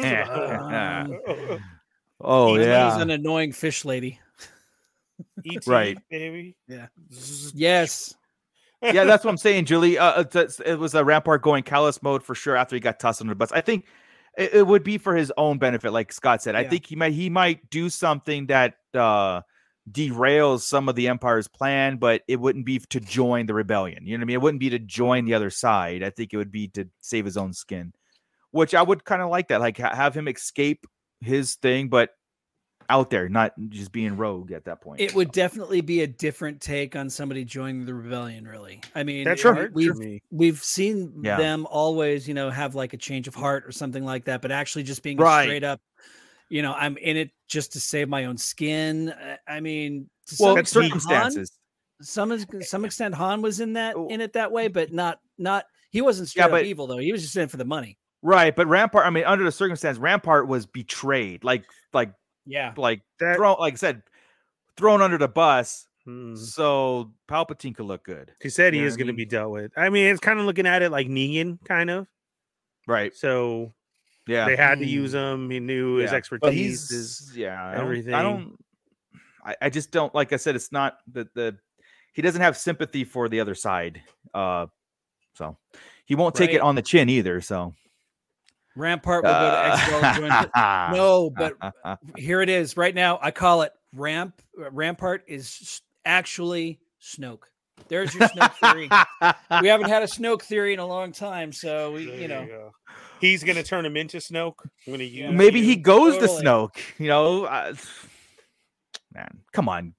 Um, oh Somebody's yeah, an annoying fish lady. ET, Right. baby. Yeah. Yes. yeah, that's what I'm saying, Julie. Uh, it's- it was a Rampart going Kallus mode for sure after he got tossed under the bus. I think it, it would be for his own benefit, like Scott said. I think he might he might do something that uh, derails some of the Empire's plan, but it wouldn't be to join the rebellion. You know what I mean? It wouldn't be to join the other side. I think it would be to save his own skin, which I would kind of like that. Like ha- have him escape his thing, but out there, not just being rogue at that point. It would definitely be a different take on somebody joining the rebellion, really. I mean, That's it- hard we've we've seen Yeah. them always, you know, have like a change of heart or something like that, but actually just being Right. straight up, you know, I'm in it just to save my own skin. Uh, I mean, to well, some extent, Han- circumstances. some some extent Han was in that Oh. in it that way, but not not he wasn't straight Yeah, up but- evil though. He was just in it for the money. Right, but Rampart. I mean, under the circumstance, Rampart was betrayed. Like, like, Yeah. like That- thrown. Like I said, thrown under the bus. Hmm. So Palpatine could look good. He said he You know is going to be dealt with. I mean, it's kind of looking at it like Negan, kind of. Right. So Yeah. they had to use him. He knew his expertise. but is yeah. Everything. I don't. I, I just don't like I said. It's not that the. He doesn't have sympathy for the other side. Uh, so he won't take it on the chin either. So Rampart will go to Exegol and join the- Uh, No, but here it is right now. I call it Ramp. uh, Rampart is actually Snoke. There's your Snoke theory. we haven't had a Snoke theory in a long time, so we, There you know, go. he's going to turn him into Snoke. I'm going to use maybe he goes Totally. to Snoke. You know, uh, man, come on.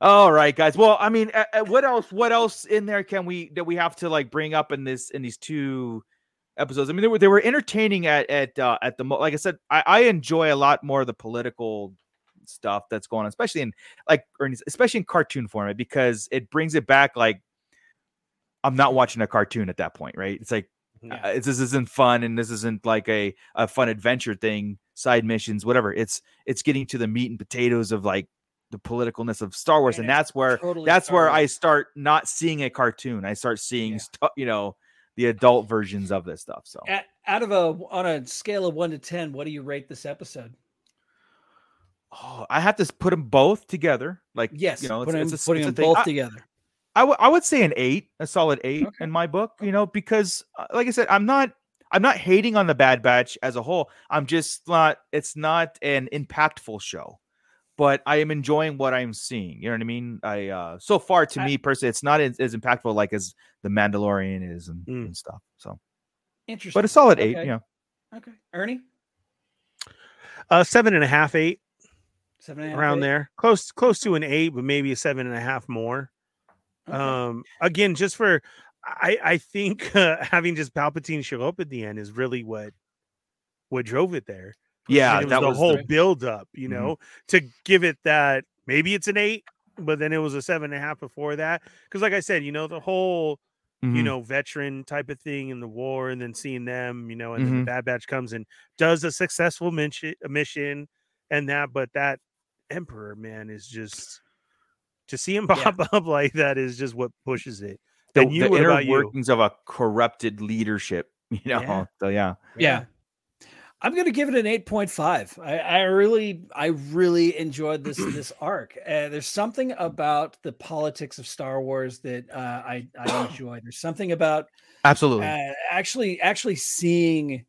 All right, guys. Well, I mean, uh, uh, what else? What else in there can we that we have to like bring up in this in these two episodes? I mean, they were they were entertaining at at uh, at the mo- like I said, I, I enjoy a lot more of the political stuff that's going on, especially in like Ernie's, especially in cartoon format because it brings it back. Like I'm not watching a cartoon at that point, right? It's like Yeah. uh, it's- this isn't fun and this isn't like a, a fun adventure thing side missions whatever it's it's getting to the meat and potatoes of like the politicalness of star wars and And that's where totally that's where i start not seeing a cartoon i start seeing Yeah. stu- you know the adult versions of this stuff so A- out of a on a scale of one to ten, what do you rate this episode? oh, i have to put them both together like Yes, you know it's, putting, it's a, them- putting it's them both I- together. I would I would say an eight, a solid eight Okay. in my book. You know, because uh, like I said, I'm not I'm not hating on the Bad Batch as a whole. I'm just not. It's not an impactful show, but I am enjoying what I'm seeing. You know what I mean? I uh so far to I- me personally, it's not as, as impactful like as the Mandalorian is and, Mm. and stuff. So, Interesting. but a solid eight. Okay. Yeah. Okay. Ernie? Uh, seven and a half, eight Seven and a half, around eight? there, close close to an eight, but maybe a seven and a half more. Okay. Um, again, just for I I think uh, having just Palpatine show up at the end is really what what drove it there. I Yeah, mean, it was that the was whole the- build up, you Mhm. know, to give it that maybe it's an eight, but then it was a seven and a half before that. Because, like I said, you know, the whole you Mhm. know veteran type of thing in the war, and then seeing them, you know, and then the Mhm. Bad Batch comes and does a successful mission, mission, and that, but that Emperor man is just to see him Yeah. pop up like that is just what pushes it. the, and you, the inner about you? workings of a corrupted leadership. You know. Yeah. So yeah. Yeah. I'm gonna give it an 8.5. I, I really, I really enjoyed this this arc. Uh, there's something about the politics of Star Wars that uh, I I enjoy. There's something about Absolutely. uh, actually actually seeing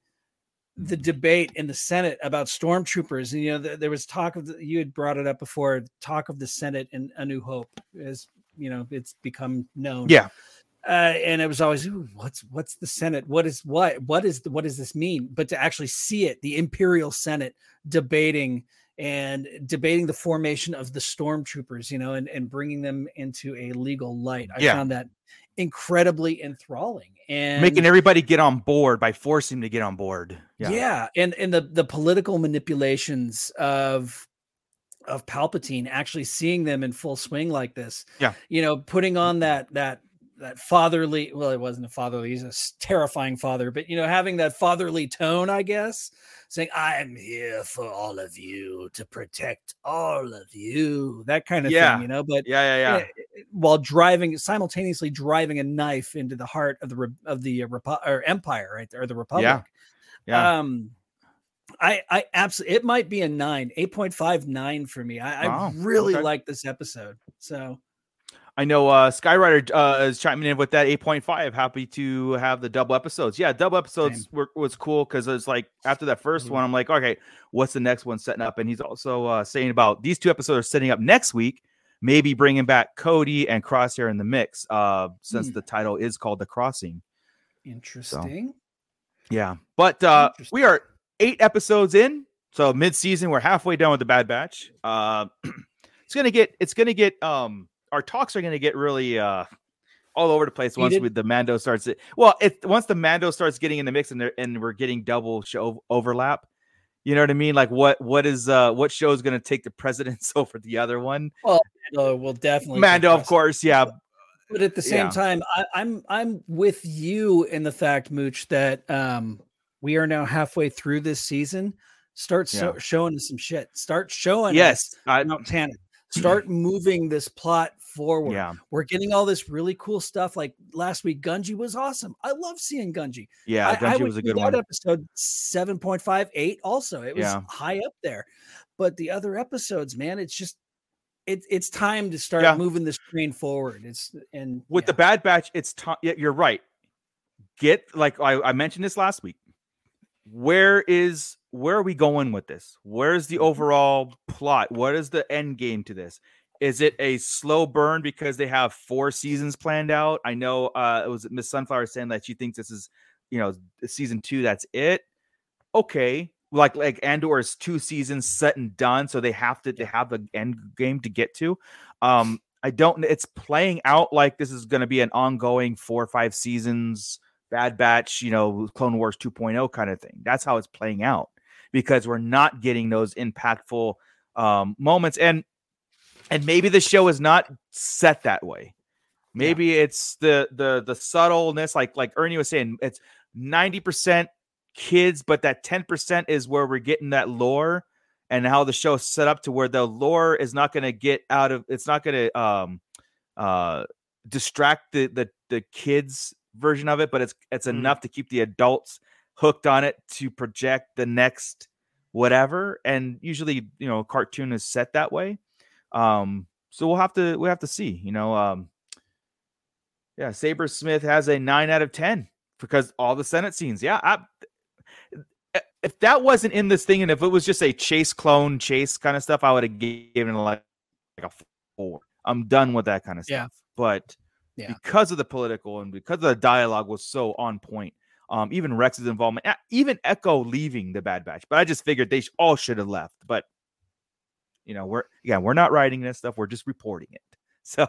the debate in the Senate about stormtroopers. And you know, th- there was talk of the, you had brought it up before. Talk of the Senate and A New Hope, as you know, it's become known. yeah. Uh, and it was always what's what's the senate what is what what is the, what does this mean but to actually see it the imperial senate debating and debating the formation of the stormtroopers you know and, and bringing them into a legal light i Yeah. found that incredibly enthralling and Making everybody get on board by forcing them to get on board. yeah. Yeah. and and the the political manipulations of of Palpatine actually seeing them in full swing like this. Yeah. You know, putting on that that that fatherly well it wasn't a fatherly he's a terrifying father but you know having that fatherly tone i guess saying i'm here for all of you to protect all of you that kind of Yeah. thing you know but Yeah. Yeah. Yeah. while driving simultaneously driving a knife into the heart of the of the uh, Repu- or empire right there or the republic Yeah. um i i absolutely it might be a 9 8.59 for me i, Wow, I really okay. like this episode so I know uh Skyrider uh, is chiming in with that 8.5. Happy to have the double episodes. Yeah, double episodes were, was cool because it's like after that 1st Mhm. one, I'm like, okay, what's the next one setting up? And he's also uh, saying about these two episodes are setting up next week, maybe bringing back Cody and Crosshair in the mix, uh, since Hmm. the title is called The Crossing. interesting Yeah, but uh, we are eight episodes in, so mid-season. We're halfway done with the Bad Batch. Uh, it's gonna get, it's gonna get, um, our talks are gonna get really uh all over the place once with the Mando starts. It well, it once the Mando starts getting in the mix and and we're getting double show overlap. You know what I mean? Like what what is uh what show is gonna take the precedence over the other one? Well, we'll definitely Mando, of course, yeah, but at the same Yeah. time I, i'm i'm with you in the fact mooch that um we are now halfway through this season start so, showing us some shit start showing us yes, I, Mount Tantiss. Start moving this plot forward. yeah, We're getting all this really cool stuff. Like last week, Gungi was awesome. I love seeing Gungi. yeah. I, I Gungi would was a good one. episode 7.58 also. It was Yeah. high up there. But the other episodes, man, it's just it, it's time to start Yeah. moving the screen forward. It's and with the. Bad Batch, it's time. Yeah, you're right. Get like I, I mentioned this last week. Where is where are we going with this? Where's Mm-hmm. the overall plot? What is the end game to this? Is it a slow burn because they have four seasons planned out? I know uh it was Miss Sunflower saying that she thinks this is you know season two, that's it. Okay. Like like Andor is two seasons set and done, so they have to they have the end game to get to. Um, I don't. It's playing out like this is going to be an ongoing four or five seasons, Bad Batch, you know, Clone Wars 2.0 kind of thing. That's how it's playing out because we're not getting those impactful um, moments, and and maybe the show is not set that way. Maybe it's the the the subtleness, like like Ernie was saying, it's ninety percent kids, but that ten percent is where we're getting that lore and how the show's set up to where the lore is not going to get out of it's not going to um uh distract the the the kids version of it but it's it's Mhm. enough to keep the adults hooked on it to project the next whatever and usually you know a cartoon is set that way um so we'll have to we'll have to see you know um yeah saber smith has a 9 out of 10 because all the Senate scenes. Yeah, I, if that wasn't in this thing, and if it was just a chase clone chase kind of stuff, I would have given it like, like a four. I'm done with that kind of stuff. Yeah. But Yeah. because of the political and because the dialogue was so on point. Um, even Rex's involvement, even Echo leaving the Bad Batch, but I just figured they all should have left. But you know, we're yeah, we're not writing this stuff; we're just reporting it. So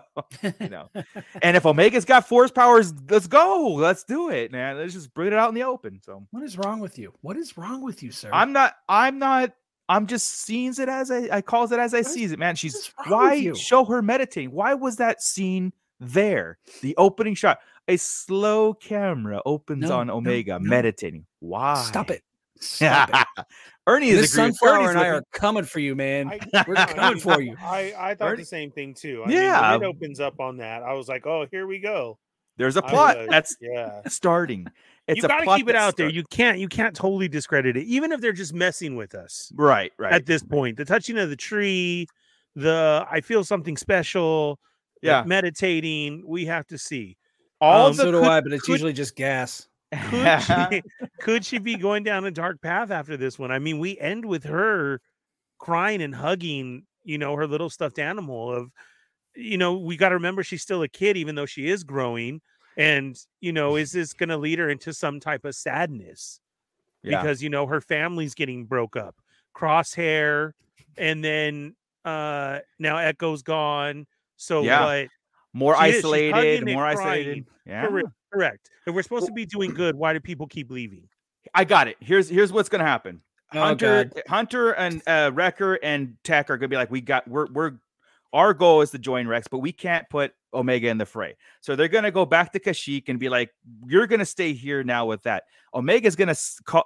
you know, and if Omega's got force powers, let's go, let's do it, man. Let's just bring it out in the open. So What is wrong with you? What is wrong with you, sir? I'm not, I'm not, I'm just seeing it as I, I calls it as I What sees it, man. She's is wrong with why show her meditating? Why was that scene there? The opening shot, a slow camera opens No, on Omega no. meditating. Why? Stop it. Stop it. Ernie is This agreeing. sunflower Ernie's and I are coming for you, man. I, We're I coming mean, for you. I, I thought Ernie- the same thing too. I Yeah. mean, it opens up on that. I was like, oh, here we go. There's a plot was, that's yeah. starting. It's you a got to plot keep it that's out there. You can't you can't totally discredit it, even if they're just messing with us right, right. at this point. The touching of the tree, the I feel something special, the yeah. meditating. We have to see. All Um, the so do could- I, but it's could- usually just gas. Could she, could she be going down a dark path after this one? I mean, we end with her crying and hugging, you know, her little stuffed animal of, you know, we got to remember she's still a kid, even though she is growing. And, you know, is this going to lead her into some type of sadness? yeah. Because, you know, her family's getting broke up, crosshair, and then uh now Echo's gone. So Yeah. what? more she is, she's isolated, more isolated. Yeah. Correct. Correct. If we're supposed to be doing good, why do people keep leaving? I got it. Here's here's what's gonna happen. Oh, Hunter, God. Hunter, and uh, Wrecker and Tech are gonna be like, we got, we're, we're, our goal is to join Rex, but we can't put Omega in the fray. So they're gonna go back to Kashyyyk and be like, you're gonna stay here now with that. Omega's gonna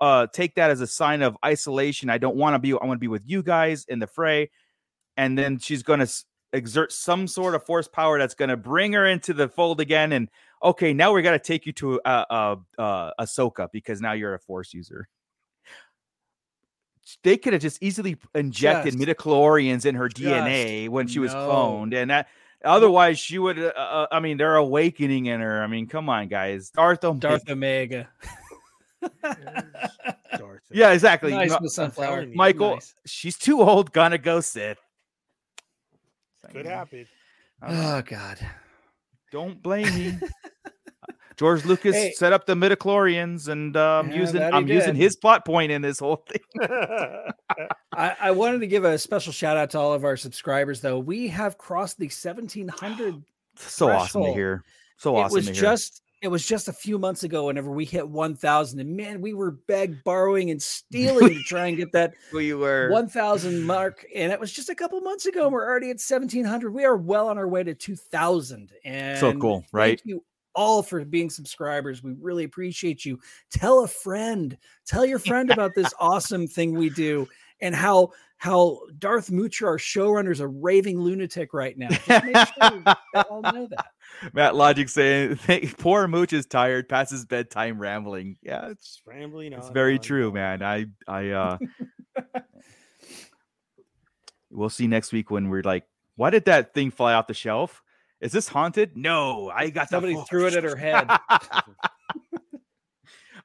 uh, take that as a sign of isolation. I don't want to be. I want to be with you guys in the fray, and then she's gonna s- exert some sort of force power that's gonna bring her into the fold again. And okay, now we got to take you to uh, uh, uh, Ahsoka because now you're a force user they could have just easily injected Just- midichlorians in her DNA when she was no. cloned, and that otherwise she would. Uh, uh, I mean, they're awakening in her. I mean, come on, guys, Darth. Omega- Darth Omega. Darth. Yeah, exactly. nice No, with sunflower. Michael, Nice. she's too old. Gonna go Sith. Could happen. Oh God. Don't blame me. George Lucas Hey. set up the midichlorians, and um, Yeah, using I'm using his plot point in this whole thing. I, I wanted to give a special shout out to all of our subscribers, though. We have crossed the 1700. So awesome to hear. So awesome. it awesome was to hear. just it was just a few months ago whenever we hit 1000 and man we were beg borrowing and stealing to try and get that we were. 1000 mark and it was just a couple months ago and we're already at 1700 we are well on our way to 2000 and So cool, right? thank you all for being subscribers. We really appreciate you. Tell a friend. Tell your friend about this awesome thing we do and how how darth moocher our showrunner is a raving lunatic right now just make sure they all know that Matt Logic saying, "Poor Mooch is tired, past his bedtime rambling." Yeah, it's Just rambling it's on very on true, man. I I uh, we'll see next week when we're like, "Why did that thing fly off the shelf? Is this haunted?" No, I got Somebody full- threw it at her head.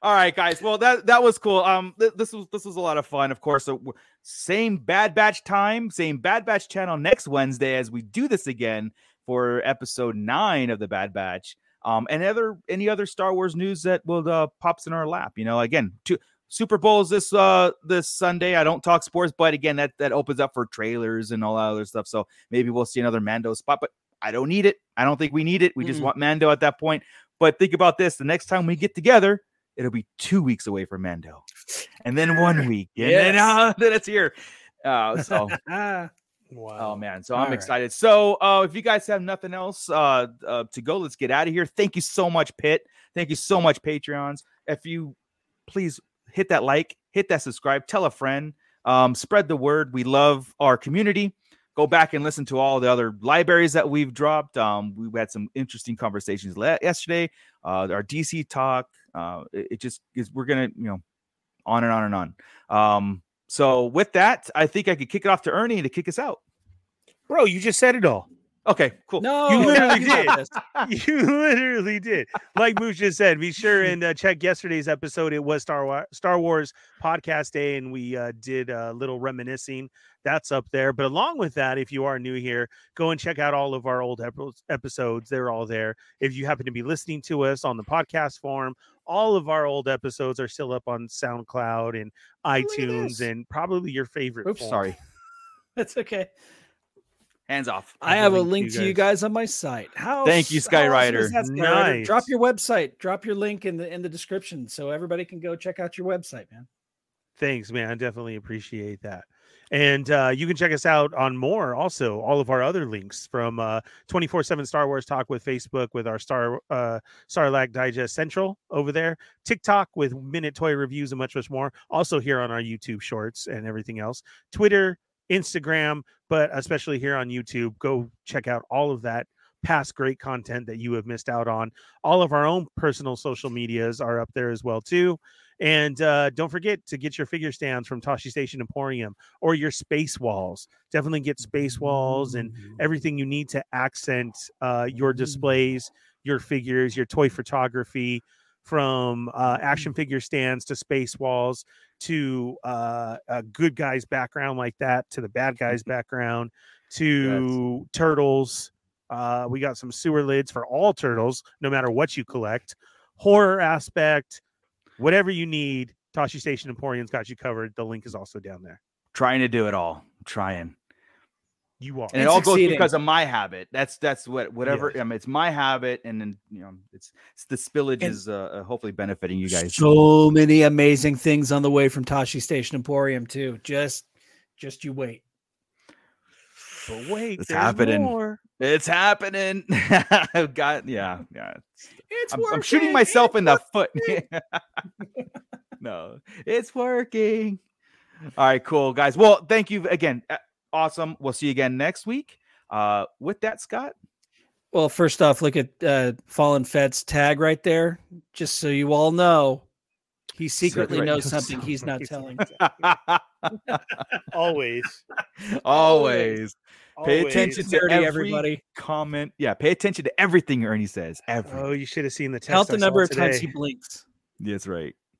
All right, guys. Well, that that was cool. Um, th- this was this was a lot of fun. Of course, so same Bad Batch time, same Bad Batch channel next Wednesday as we do this again for episode nine of the Bad Batch. Um, and other any other Star Wars news that will uh, pops in our lap. You know, again, two Super Bowls this uh this Sunday. I don't talk sports, but again, that that opens up for trailers and all that other stuff. So maybe we'll see another Mando spot, but I don't need it. I don't think we need it. We just Mm-mm. want Mando at that point. But think about this: the next time we get together, it'll be two weeks away from Mando, and then one week, and then uh, then it's here. Uh, so Ah, Wow. oh man, so All I'm right. excited. So uh, if you guys have nothing else uh, uh, to go, let's get out of here. Thank you so much, Pitt. Thank you so much, Patreons. If you please hit that like, hit that subscribe, tell a friend, um, spread the word. We love our community. Go back and listen to all the other libraries that we've dropped. Um, we had some interesting conversations yesterday. Uh, our DC talk. Uh, it, it just is. We're gonna, you know, on and on and on. Um, so with that, I think I could kick it off to Ernie to kick us out. Bro, you just said it all. Okay, cool. No, You literally got did. You literally did. Like Moose just said, be sure and uh, check yesterday's episode. It was Star Wars Star Wars podcast day, and we uh, did a little reminiscing. That's up there. But along with that, if you are new here, go and check out all of our old epi- episodes. They're all there. If you happen to be listening to us on the podcast form, all of our old episodes are still up on SoundCloud and iTunes and probably your favorite. Oops, form. sorry. That's okay. Hands off. I have a link to you guys on my site. How Thank you, s- how awesome is Skyrider. Drop your website. Drop your link in the in the description so everybody can go check out your website, man. Thanks, man. I definitely appreciate that. And uh, you can check us out on more, also, all of our other links from uh 24 7 Star Wars Talk with Facebook, with our Star uh, Sarlacc Digest Central over there, TikTok with Minute Toy Reviews, and much, much more. Also, here on our YouTube shorts and everything else, Twitter, Instagram, but especially here on YouTube. Go check out all of that past great content that you have missed out on. All of our own personal social medias are up there as well, too. And uh, don't forget to get your figure stands from Toshi Station Emporium or your space walls. Definitely get space walls and everything you need to accent uh, your displays, your figures, your toy photography, from uh, action figure stands to space walls to uh, a good guy's background like that to the bad guy's background to turtles. Uh, we got some sewer lids for all turtles, no matter what you collect. Horror aspect, whatever you need, Tosche Station Emporium's got you covered. The link is also down there. Trying to do it all. I'm trying. You are. and it It's all goes because of my habit. That's that's what whatever. Yes. I mean, it's my habit, and then you know, it's, it's the spillage And- is uh, uh, hopefully benefiting you guys. So many amazing things on the way from Tosche Station Emporium too. Just just you wait. But wait, It's happening. more. It's happening. I've got yeah, yeah. It's I'm, I'm shooting myself it's in the foot. no, it's working. All right, cool, guys. Well, thank you again. Awesome. We'll see you again next week. Uh, with that, Scott. Well, first off, look at uh, Fallen Fed's tag right there, just so you all know. He secretly Secret knows knows something he's not telling. Always. Always pay Always. attention to every everybody. comment. Yeah, pay attention to everything Ernie says. Every. Oh, you should have seen the text. Count I the saw number of times he blinks. That's right.